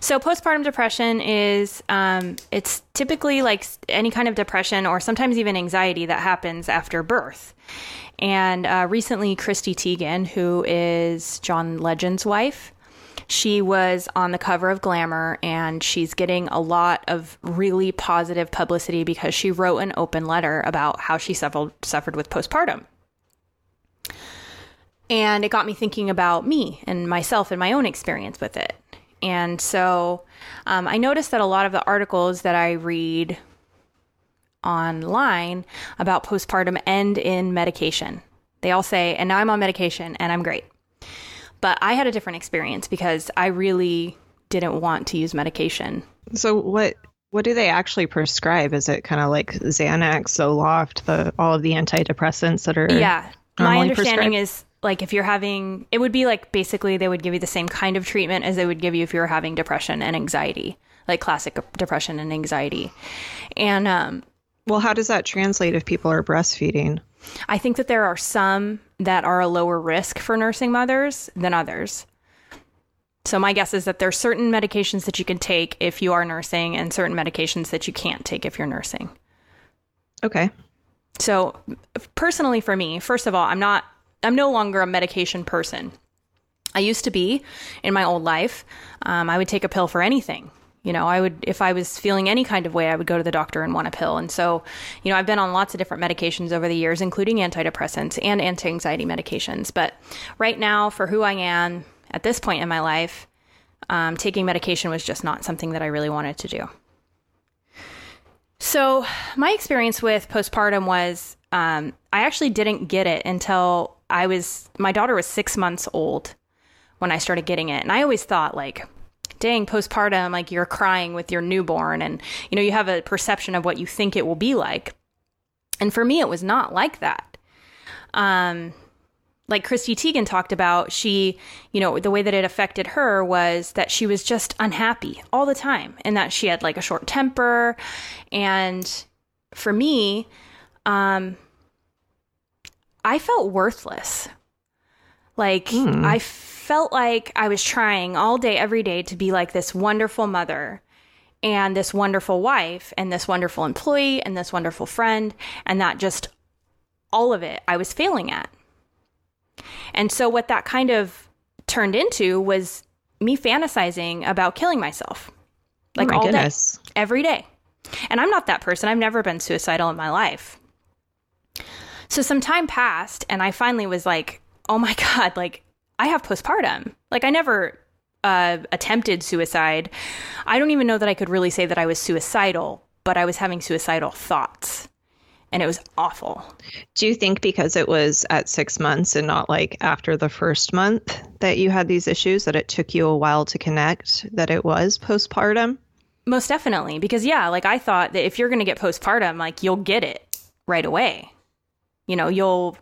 So, postpartum depression is um, it's typically like any kind of depression or sometimes even anxiety that happens after birth. And uh, recently, Chrissy Teigen, who is John Legend's wife, she was on the cover of Glamour and she's getting a lot of really positive publicity because she wrote an open letter about how she suffered, suffered with postpartum. And it got me thinking about me and myself and my own experience with it. And so um, I noticed that a lot of the articles that I read online about postpartum end in medication. They all say, and now I'm on medication and I'm great. But I had a different experience because I really didn't want to use medication. So what what do they actually prescribe? Is it kind of like Xanax, Zoloft, the all of the antidepressants that are Yeah. My understanding is like if you're having it would be like basically they would give you the same kind of treatment as they would give you if you were having depression and anxiety, like classic depression and anxiety. And um well, how does that translate if people are breastfeeding? I think that there are some that are a lower risk for nursing mothers than others. So my guess is that there are certain medications that you can take if you are nursing and certain medications that you can't take if you're nursing. Okay. So personally for me, first of all, I'm not I'm no longer a medication person. I used to be in my old life. Um, I would take a pill for anything. You know, I would, if I was feeling any kind of way, I would go to the doctor and want a pill. And so, you know, I've been on lots of different medications over the years, including antidepressants and anti anxiety medications. But right now, for who I am at this point in my life, um, taking medication was just not something that I really wanted to do. So, my experience with postpartum was um, I actually didn't get it until I was, my daughter was six months old when I started getting it. And I always thought, like, dang, postpartum, like you're crying with your newborn and, you know, you have a perception of what you think it will be like. And for me, it was not like that. Um, like Chrissy Teigen talked about, she, you know, the way that it affected her was that she was just unhappy all the time and that she had like a short temper. And for me, um, I felt worthless. Like, mm. I felt like I was trying all day, every day to be like this wonderful mother and this wonderful wife and this wonderful employee and this wonderful friend. And that just all of it I was failing at. And so, what that kind of turned into was me fantasizing about killing myself like oh all goodness. day, every day. And I'm not that person. I've never been suicidal in my life. So some time passed, and I finally was like, oh my God, like I have postpartum. Like I never uh, attempted suicide. I don't even know that I could really say that I was suicidal, but I was having suicidal thoughts. And it was awful. Do you think because it was at six months and not like after the first month that you had these issues, that it took you a while to connect that it was postpartum? Most definitely. Because, yeah, like I thought that if you're going to get postpartum, like you'll get it right away. You know, you'll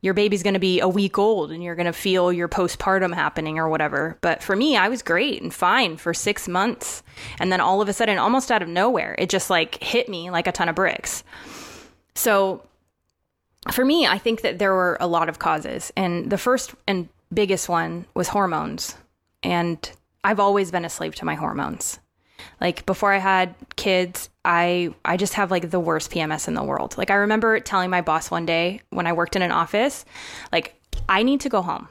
your baby's going to be a week old and you're going to feel your postpartum happening or whatever. But for me, I was great and fine for six months. And then all of a sudden, almost out of nowhere, it just like hit me like a ton of bricks. So for me, I think that there were a lot of causes. And the first and biggest one was hormones. And I've always been a slave to my hormones. Like before I had kids, I I just have like the worst PMS in the world. Like I remember telling my boss one day when I worked in an office, like I need to go home.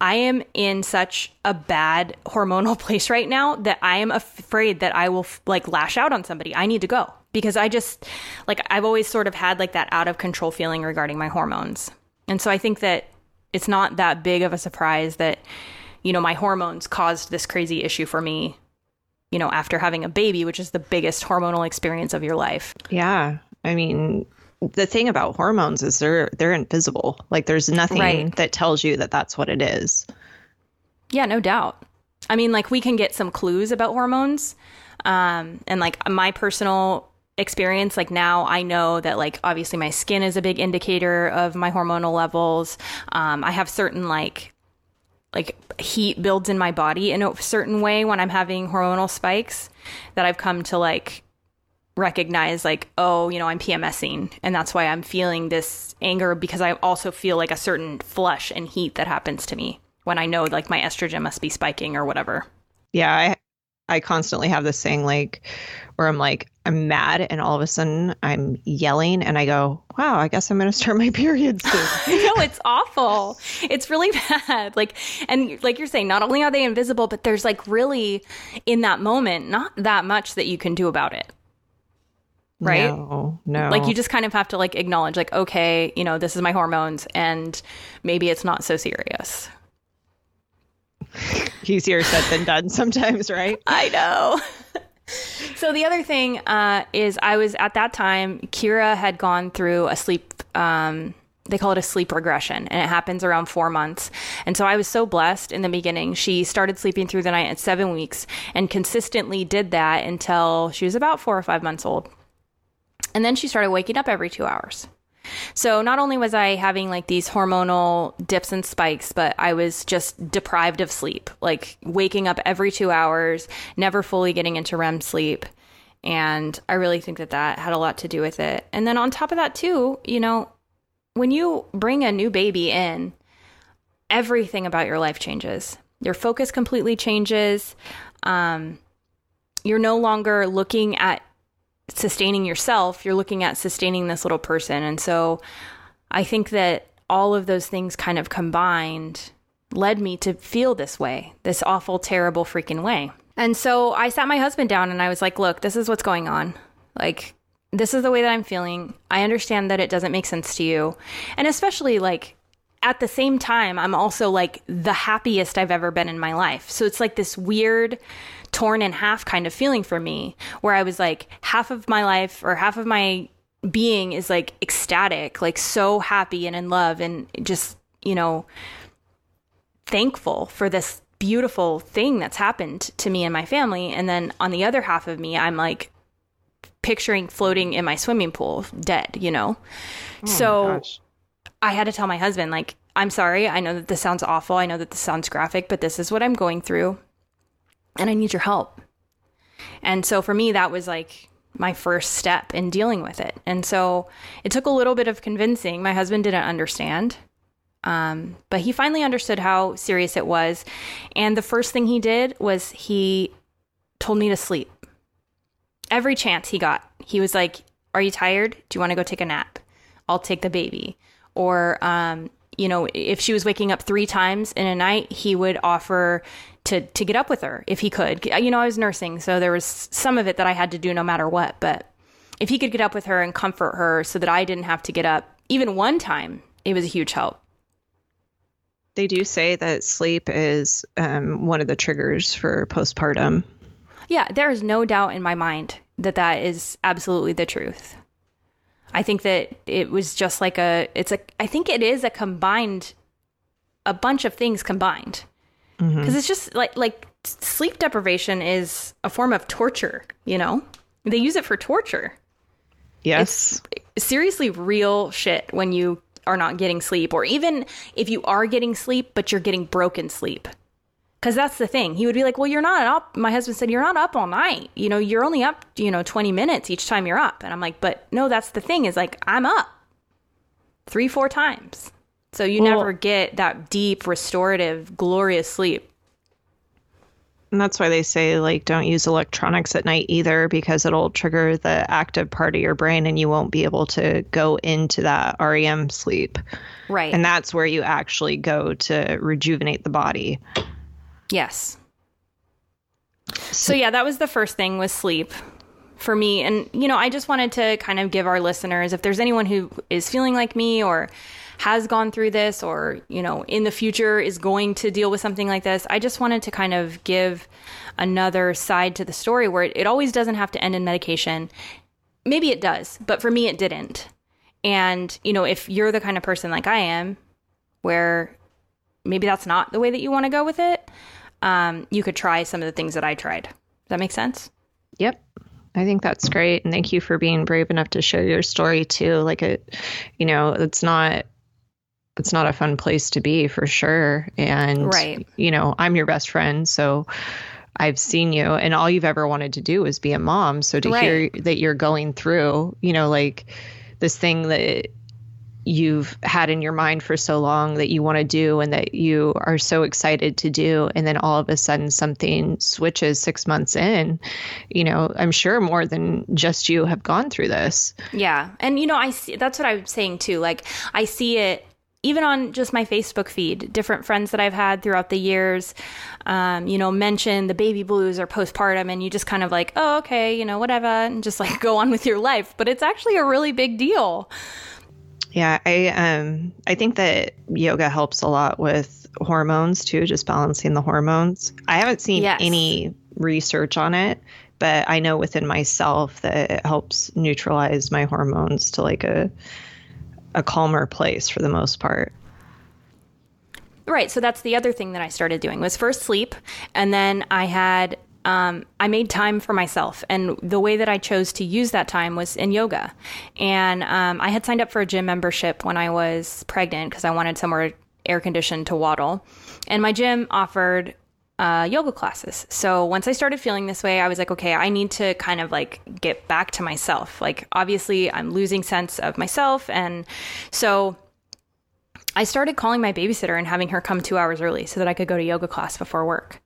I am in such a bad hormonal place right now that I am afraid that I will like lash out on somebody. I need to go because I just like I've always sort of had like that out of control feeling regarding my hormones. And so I think that it's not that big of a surprise that you know my hormones caused this crazy issue for me you know, after having a baby, which is the biggest hormonal experience of your life. Yeah. I mean, the thing about hormones is they're they're invisible. Like there's nothing right. that tells you that that's what it is. Yeah, no doubt. I mean, like we can get some clues about hormones. Um, and like my personal experience, like now I know that like obviously my skin is a big indicator of my hormonal levels. Um, I have certain like like heat builds in my body in a certain way when I'm having hormonal spikes that I've come to like recognize like oh you know I'm PMSing and that's why I'm feeling this anger because I also feel like a certain flush and heat that happens to me when I know like my estrogen must be spiking or whatever. Yeah, I I constantly have this thing like where I'm like, I'm mad and all of a sudden I'm yelling and I go, wow, I guess I'm going to start my period soon. no, it's awful. It's really bad. Like, and like you're saying, not only are they invisible, but there's like really in that moment, not that much that you can do about it. right? No, no. Like you just kind of have to like acknowledge like okay, you know, this is my hormones and maybe it's not so serious. Easier said than done sometimes, right? I know. so the other thing uh, is I was at that time Kira had gone through a sleep um, they call it a sleep regression and it happens around four months and so i was so blessed in the beginning she started sleeping through the night at seven weeks and consistently did that until she was about four or five months old and then she started waking up every two hours so not only was I having like these hormonal dips and spikes, but I was just deprived of sleep, like waking up every two hours, never fully getting into REM sleep. And I really think that that had a lot to do with it. And then on top of that, too, you know, when you bring a new baby in, everything about your life changes. Your focus completely changes. Um, you're no longer looking at sustaining yourself, you're looking at sustaining this little person. And so I think that all of those things kind of combined led me to feel this way, this awful, terrible, freaking way. And so I sat my husband down and I was like, look, this is what's going on. Like, this is the way that I'm feeling. I understand that it doesn't make sense to you. And especially like at the same time, I'm also like the happiest I've ever been in my life. So it's like this weird torn in half kind of feeling for me where I was like half of my life or half of my being is like ecstatic, like so happy and in love and just, you know, thankful for this beautiful thing that's happened to me and my family. And then on the other half of me, I'm like picturing floating in my swimming pool dead, you know? Oh so I had to tell my husband, like, I'm sorry. I know that this sounds awful. I know that this sounds graphic, but this is what I'm going through and I need your help. And so for me, that was like my first step in dealing with it. And so it took a little bit of convincing. My husband didn't understand. Um, but he finally understood how serious it was. And the first thing he did was he told me to sleep. Every chance he got, he was like, Are you tired? Do you want to go take a nap? I'll take the baby. Or, um, you know, if she was waking up three times in a night, he would offer to to get up with her if he could. You know, I was nursing, so there was some of it that I had to do no matter what. But if he could get up with her and comfort her, so that I didn't have to get up even one time, it was a huge help. They do say that sleep is um, one of the triggers for postpartum. Yeah, there is no doubt in my mind that that is absolutely the truth. I think that it was just like a, it's a, I think it is a combined, a bunch of things combined. Because mm-hmm. it's just like, like sleep deprivation is a form of torture, you know? They use it for torture. Yes. It's seriously real shit when you are not getting sleep, or even if you are getting sleep, but you're getting broken sleep. Because that's the thing. He would be like, Well, you're not up. My husband said, You're not up all night. You know, you're only up, you know, 20 minutes each time you're up. And I'm like, But no, that's the thing is like, I'm up three, four times. So you well, never get that deep, restorative, glorious sleep. And that's why they say, like, don't use electronics at night either, because it'll trigger the active part of your brain and you won't be able to go into that REM sleep. Right. And that's where you actually go to rejuvenate the body. Yes. So yeah, that was the first thing was sleep for me. And you know, I just wanted to kind of give our listeners if there's anyone who is feeling like me or has gone through this or, you know, in the future is going to deal with something like this, I just wanted to kind of give another side to the story where it, it always doesn't have to end in medication. Maybe it does, but for me it didn't. And, you know, if you're the kind of person like I am where maybe that's not the way that you want to go with it, um, you could try some of the things that I tried. Does that make sense? Yep. I think that's great. And thank you for being brave enough to share your story too. Like it, you know, it's not, it's not a fun place to be for sure. And, right. you know, I'm your best friend. So I've seen you and all you've ever wanted to do is be a mom. So to right. hear that you're going through, you know, like this thing that you've had in your mind for so long that you want to do and that you are so excited to do and then all of a sudden something switches 6 months in you know i'm sure more than just you have gone through this yeah and you know i see that's what i'm saying too like i see it even on just my Facebook feed, different friends that I've had throughout the years, um, you know, mention the baby blues or postpartum, and you just kind of like, oh, okay, you know, whatever, and just like go on with your life. But it's actually a really big deal. Yeah, I um I think that yoga helps a lot with hormones too, just balancing the hormones. I haven't seen yes. any research on it, but I know within myself that it helps neutralize my hormones to like a a calmer place for the most part. Right. So that's the other thing that I started doing was first sleep, and then I had um, I made time for myself. And the way that I chose to use that time was in yoga. And um, I had signed up for a gym membership when I was pregnant because I wanted somewhere air conditioned to waddle. And my gym offered uh, yoga classes. So once I started feeling this way, I was like, okay, I need to kind of like get back to myself. Like, obviously, I'm losing sense of myself. And so I started calling my babysitter and having her come two hours early so that I could go to yoga class before work.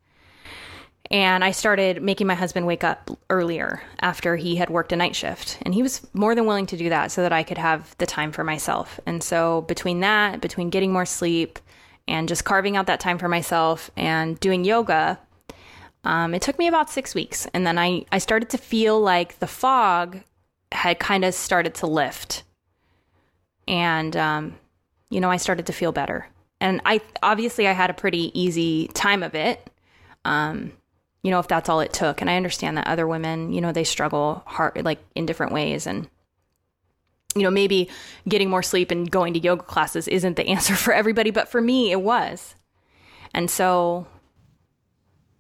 And I started making my husband wake up earlier after he had worked a night shift. And he was more than willing to do that so that I could have the time for myself. And so, between that, between getting more sleep, and just carving out that time for myself and doing yoga, um, it took me about six weeks. And then I, I started to feel like the fog had kind of started to lift. And, um, you know, I started to feel better. And I obviously I had a pretty easy time of it. Um, you know, if that's all it took. And I understand that other women, you know, they struggle hard, like in different ways. And you know, maybe getting more sleep and going to yoga classes isn't the answer for everybody, but for me, it was. And so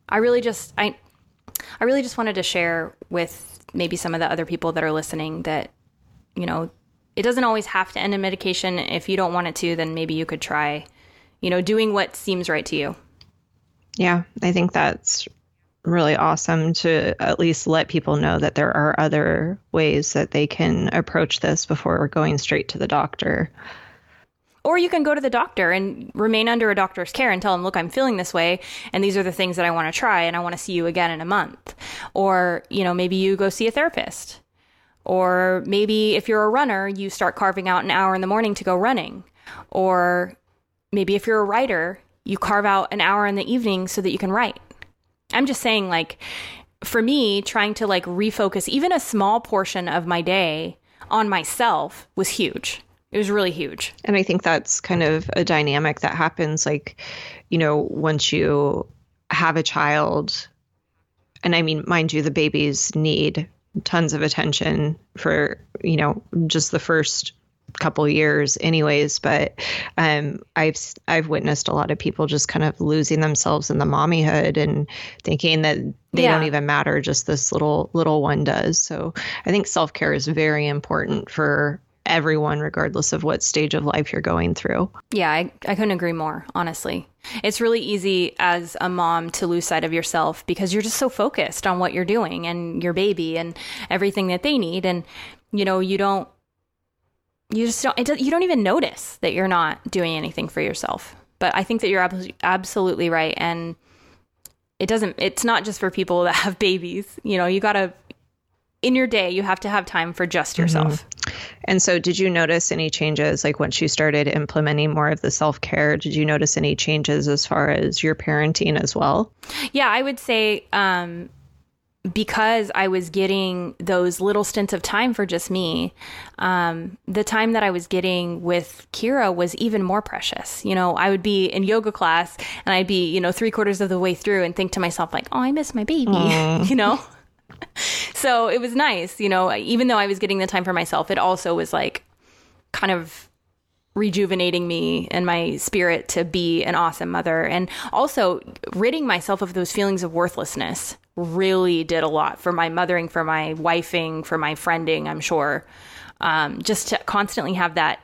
I really just, I, I really just wanted to share with maybe some of the other people that are listening that, you know, it doesn't always have to end in medication. If you don't want it to, then maybe you could try, you know, doing what seems right to you. Yeah, I think that's really awesome to at least let people know that there are other ways that they can approach this before going straight to the doctor. Or you can go to the doctor and remain under a doctor's care and tell them, look, I'm feeling this way, and these are the things that I want to try, and I want to see you again in a month. Or, you know, maybe you go see a therapist. Or maybe if you're a runner, you start carving out an hour in the morning to go running. Or maybe if you're a writer, you carve out an hour in the evening so that you can write. I'm just saying, like, for me, trying to like refocus even a small portion of my day on myself was huge. It was really huge. And I think that's kind of a dynamic that happens, like, you know, once you have a child, and I mean, mind you, the babies need tons of attention for, you know, just the first couple years anyways but um, i've i've witnessed a lot of people just kind of losing themselves in the mommyhood and thinking that they yeah. don't even matter just this little little one does. So i think self-care is very important for everyone regardless of what stage of life you're going through. Yeah I, I couldn't agree more honestly. It's really easy as a mom to lose sight of yourself because you're just so focused on what you're doing and your baby and everything that they need. And you know you don't you just don't it, you don't even notice that you're not doing anything for yourself. But i think that you're ab- absolutely right. And it doesn't it's not just for people that have babies. You know you gotta in your day you have to have time for just mm-hmm. yourself. Mm-hmm. and so did you notice any changes like once you started implementing more of the self-care? Did you notice any changes as far as your parenting as well? Yeah i would say um because I was getting those little stints of time for just me, um, the time that I was getting with Kira was even more precious. You know, I would be in yoga class and I'd be, you know, three quarters of the way through and think to myself, like, oh, I miss my baby, you know? so it was nice, you know, even though I was getting the time for myself, it also was like kind of rejuvenating me and my spirit to be an awesome mother and also ridding myself of those feelings of worthlessness really did a lot for my mothering, for my wifing, for my friending, I'm sure. Um, just to constantly have that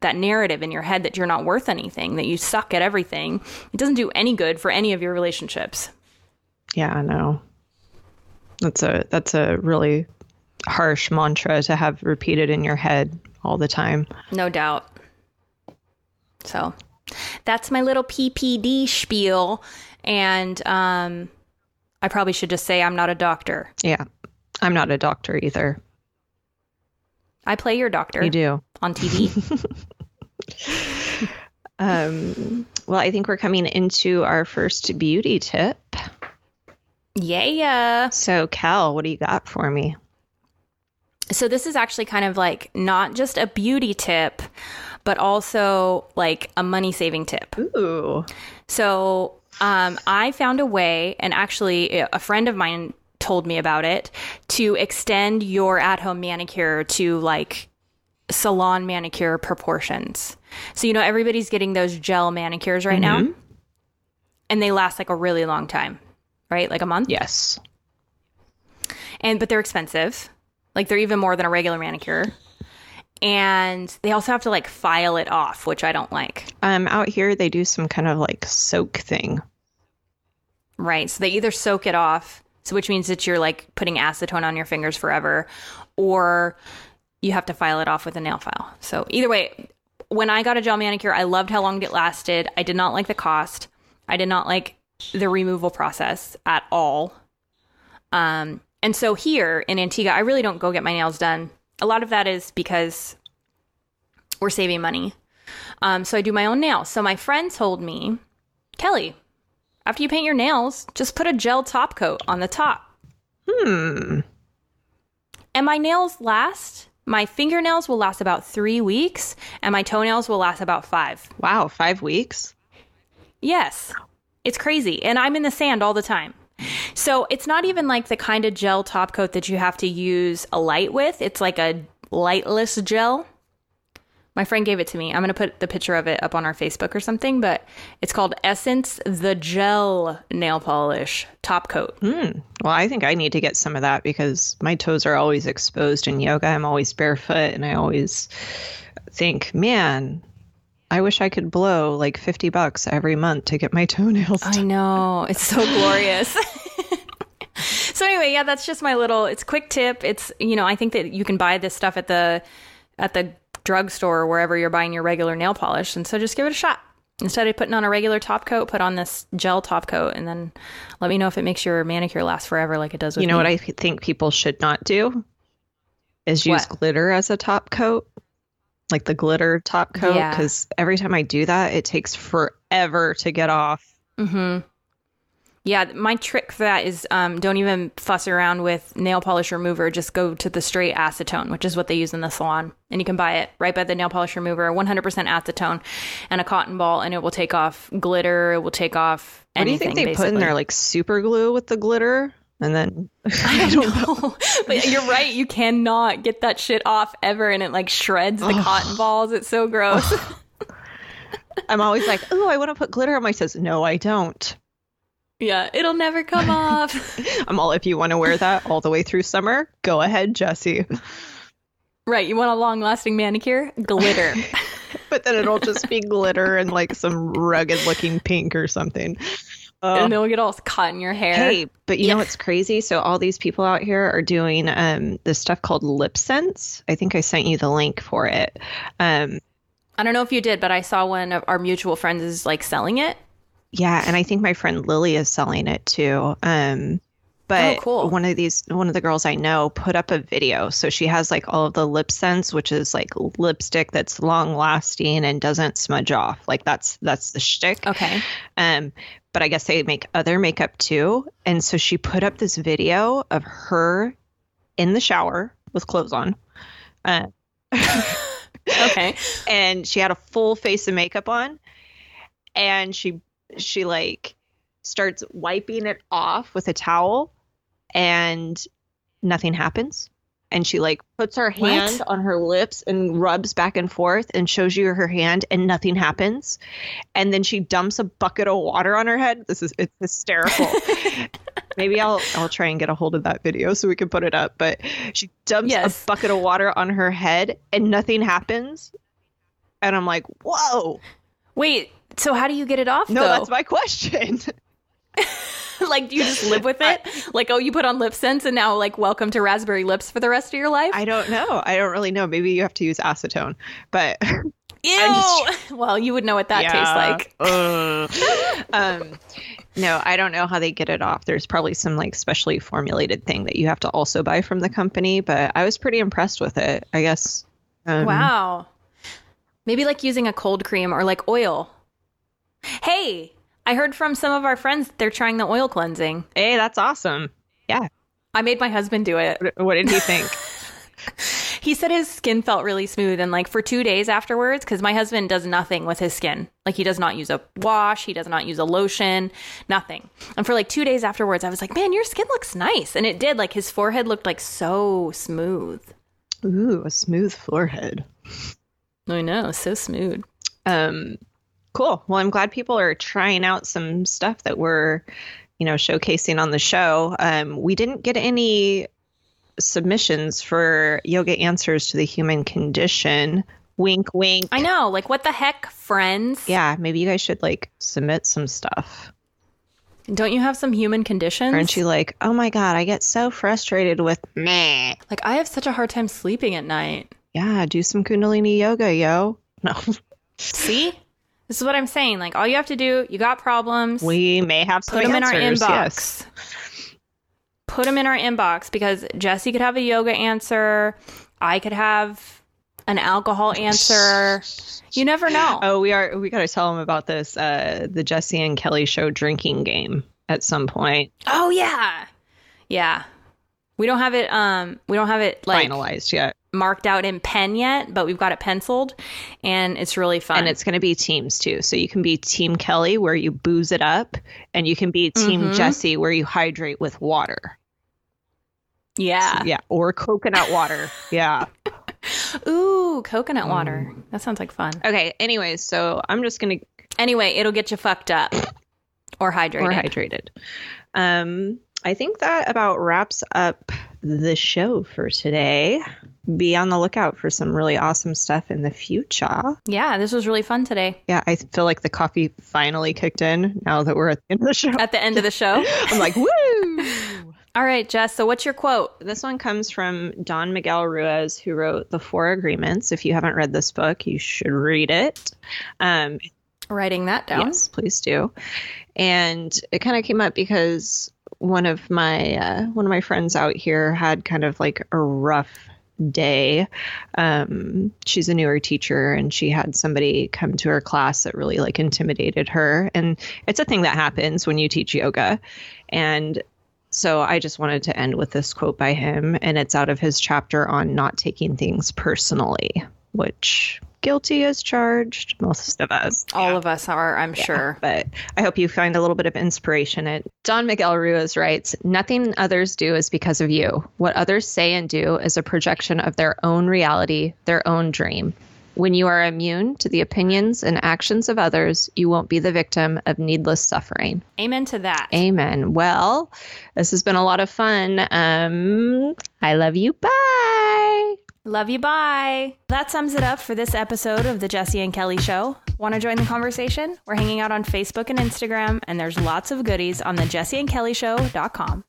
that narrative in your head that you're not worth anything, that you suck at everything. It doesn't do any good for any of your relationships. Yeah, I know. That's a that's a really harsh mantra to have repeated in your head all the time. No doubt. So, that's my little PPD spiel and um I probably should just say I'm not a doctor. Yeah. I'm not a doctor either. I play your doctor. You do. On TV. Um, well, I think we're coming into our first beauty tip. Yeah. So, Cal, what do you got for me? So, this is actually kind of like not just a beauty tip, but also like a money saving tip. Ooh. So, um, I found a way, and actually, a friend of mine told me about it to extend your at home manicure to like salon manicure proportions. So, you know, everybody's getting those gel manicures right now, and they last like a really long time, right? Like a month. Yes. And, but they're expensive. Like, they're even more than a regular manicure. And they also have to like file it off, which I don't like. Um, out here they do some kind of like soak thing. Right. So they either soak it off, so which means that you're like putting acetone on your fingers forever, or you have to file it off with a nail file. So either way, when I got a gel manicure, I loved how long it lasted. I did not like the cost. I did not like the removal process at all. Um, and so here in Antigua, I really don't go get my nails done. A lot of that is because we're saving money. Um, so I do my own nails. So my friend told me, Kelli, after you paint your nails, just put a gel top coat on the top. Hmm. And my nails last, my fingernails will last about three weeks, and my toenails will last about five. Wow, five weeks. Yes, it's crazy. And I'm in the sand all the time. So it's not even like the kind of gel top coat that you have to use a light with. It's like a lightless gel. My friend gave it to me. I'm going to put the picture of it up on our Facebook or something, but it's called Essence the Gel Nail Polish Top Coat. Hmm. Well, I think I need to get some of that because my toes are always exposed in yoga. I'm always barefoot and I always think, man, I wish I could blow like 50 bucks every month to get my toenails I know. It's so glorious. so anyway, yeah, that's just my little it's quick tip. It's you know, I think that you can buy this stuff at the at the drugstore or wherever you're buying your regular nail polish. And so just give it a shot. Instead of putting on a regular top coat, put on this gel top coat and then let me know if it makes your manicure last forever like it does with You know me. what I think people should not do is use What? glitter as a top coat, like the glitter top coat. Yeah. Because every time I do that, it takes forever to get off. Mm-hmm. Yeah, my trick for that is um, don't even fuss around with nail polish remover. Just go to the straight acetone, which is what they use in the salon. And you can buy it right by the nail polish remover, 100% acetone and a cotton ball, and it will take off glitter. It will take off What do you think they put in there? Like super glue with the glitter? And then I don't know. but you're right. You cannot get that shit off ever, and it like shreds the cotton balls. It's so gross. I'm always like, oh, I want to put glitter on my toes. No, I don't. yeah, it'll never come off. I'm all, if you want to wear that all the way through summer, go ahead, Jesi. right. You want a long lasting manicure? Glitter. But then it'll just be glitter and like some rugged looking pink or something. And it'll get all caught in your hair. Hey, but you Yeah. know what's crazy? So all these people out here are doing um this stuff called lip sense. I think I sent you the link for it. Um I don't know if you did, but I saw one of our mutual friends is like selling it. yeah, and I think my friend Lily is selling it too. Um but Oh, cool. one of these one of the girls I know put up a video. So she has like all of the LipSense, which is like lipstick that's long lasting and doesn't smudge off. Like that's that's the shtick. Okay. Um, but I guess they make other makeup too. And so she put up this video of her in the shower with clothes on. Uh, Okay. and she had a full face of makeup on. And she she like starts wiping it off with a towel and nothing happens. And she like puts her What? hand on her lips and rubs back and forth and shows you her hand and nothing happens. And then she dumps a bucket of water on her head. This is it's hysterical. Maybe I'll I'll try and get a hold of that video so we can put it up. But she dumps Yes. a bucket of water on her head and nothing happens. And I'm like, whoa. Wait. So how do you get it off? No, though? that's my question. like, do you just live with it? like, oh, you put on LipSense, and now like, welcome to raspberry lips for the rest of your life. I don't know. I don't really know. Maybe you have to use acetone. But Ew. just- well, you would know what that tastes like. Ugh. um, no, I don't know how they get it off. There's probably some like specially formulated thing that you have to also buy from the company. But I was pretty impressed with it. I guess. Um, Wow. Maybe like using a cold cream or like oil. Hey, I heard from some of our friends they're trying the oil cleansing. Hey, that's awesome. Yeah. I made my husband do it. What, what did he think? He said his skin felt really smooth and like for 2 days afterwards cuz my husband does nothing with his skin. Like he does not use a wash, he does not use a lotion, nothing. And for like 2 days afterwards I was like, "Man, your skin looks nice." And it did like his forehead looked like so smooth. Ooh, a smooth forehead. I know, so smooth. Um, cool. Well, I'm glad people are trying out some stuff that we're, you know, showcasing on the show. Um, we didn't get any submissions for yoga answers to the human condition. Wink, wink. I know, like what the heck, friends? Yeah, maybe you guys should like submit some stuff. Don't you have some human conditions? Aren't you like, oh my god, I get so frustrated with me. Like I have such a hard time sleeping at night. Yeah, do some Kundalini yoga, yo. No, See? This is what I'm saying. Like all you have to do, you got problems, we may have some put them in our inbox. yes. Put them in our inbox because Jesi could have a yoga answer. I could have an alcohol answer. You never know. Oh, we are. We got to tell them about this. Uh, the Jesi and Kelli show drinking game at some point. Oh yeah. Yeah. We don't have it um we don't have it like finalized yet, marked out in pen yet, but we've got it penciled and it's really fun. and it's going to be teams too. So you can be Team Kelli where you booze it up, and you can be Team Mhm. Jesi where you hydrate with water. yeah. Yeah, or coconut water. Yeah. Ooh, coconut water. That sounds like fun. Okay. Anyways, so I'm just gonna Anyway, it'll get you fucked up or hydrated. or hydrated. Um, I think that about wraps up the show for today. Be on the lookout for some really awesome stuff in the future. Yeah, this was really fun today. Yeah, I feel like the coffee finally kicked in now that we're at the end of the show. At the end of the show. I'm like, woo! All right, Jess. So, what's your quote? This one comes from Don Miguel Ruiz, who wrote The Four Agreements. If you haven't read this book, you should read it. Um, Writing that down. Yes, please do. And it kind of came up because one of my uh, one of my friends out here had kind of like a rough day. Um, she's a newer teacher, and she had somebody come to her class that really like intimidated her. And it's a thing that happens when you teach yoga. And so I just wanted to end with this quote by him, and it's out of his chapter on not taking things personally, which guilty as charged, most of us. All of us are, I'm sure. But I hope you find a little bit of inspiration. in It. Don Miguel Ruiz writes Nothing others do is because of you. What others say and do is a projection of their own reality, their own dream. When you are immune to the opinions and actions of others, you won't be the victim of needless suffering. Amen to that. Amen. Well, this has been a lot of fun. Um, I love you. Bye. Love you. Bye. That sums it up for this episode of the Jesi and Kelli Show. Want to join the conversation? We're hanging out on Facebook and Instagram, and there's lots of goodies on the jesseandkellyshow.com.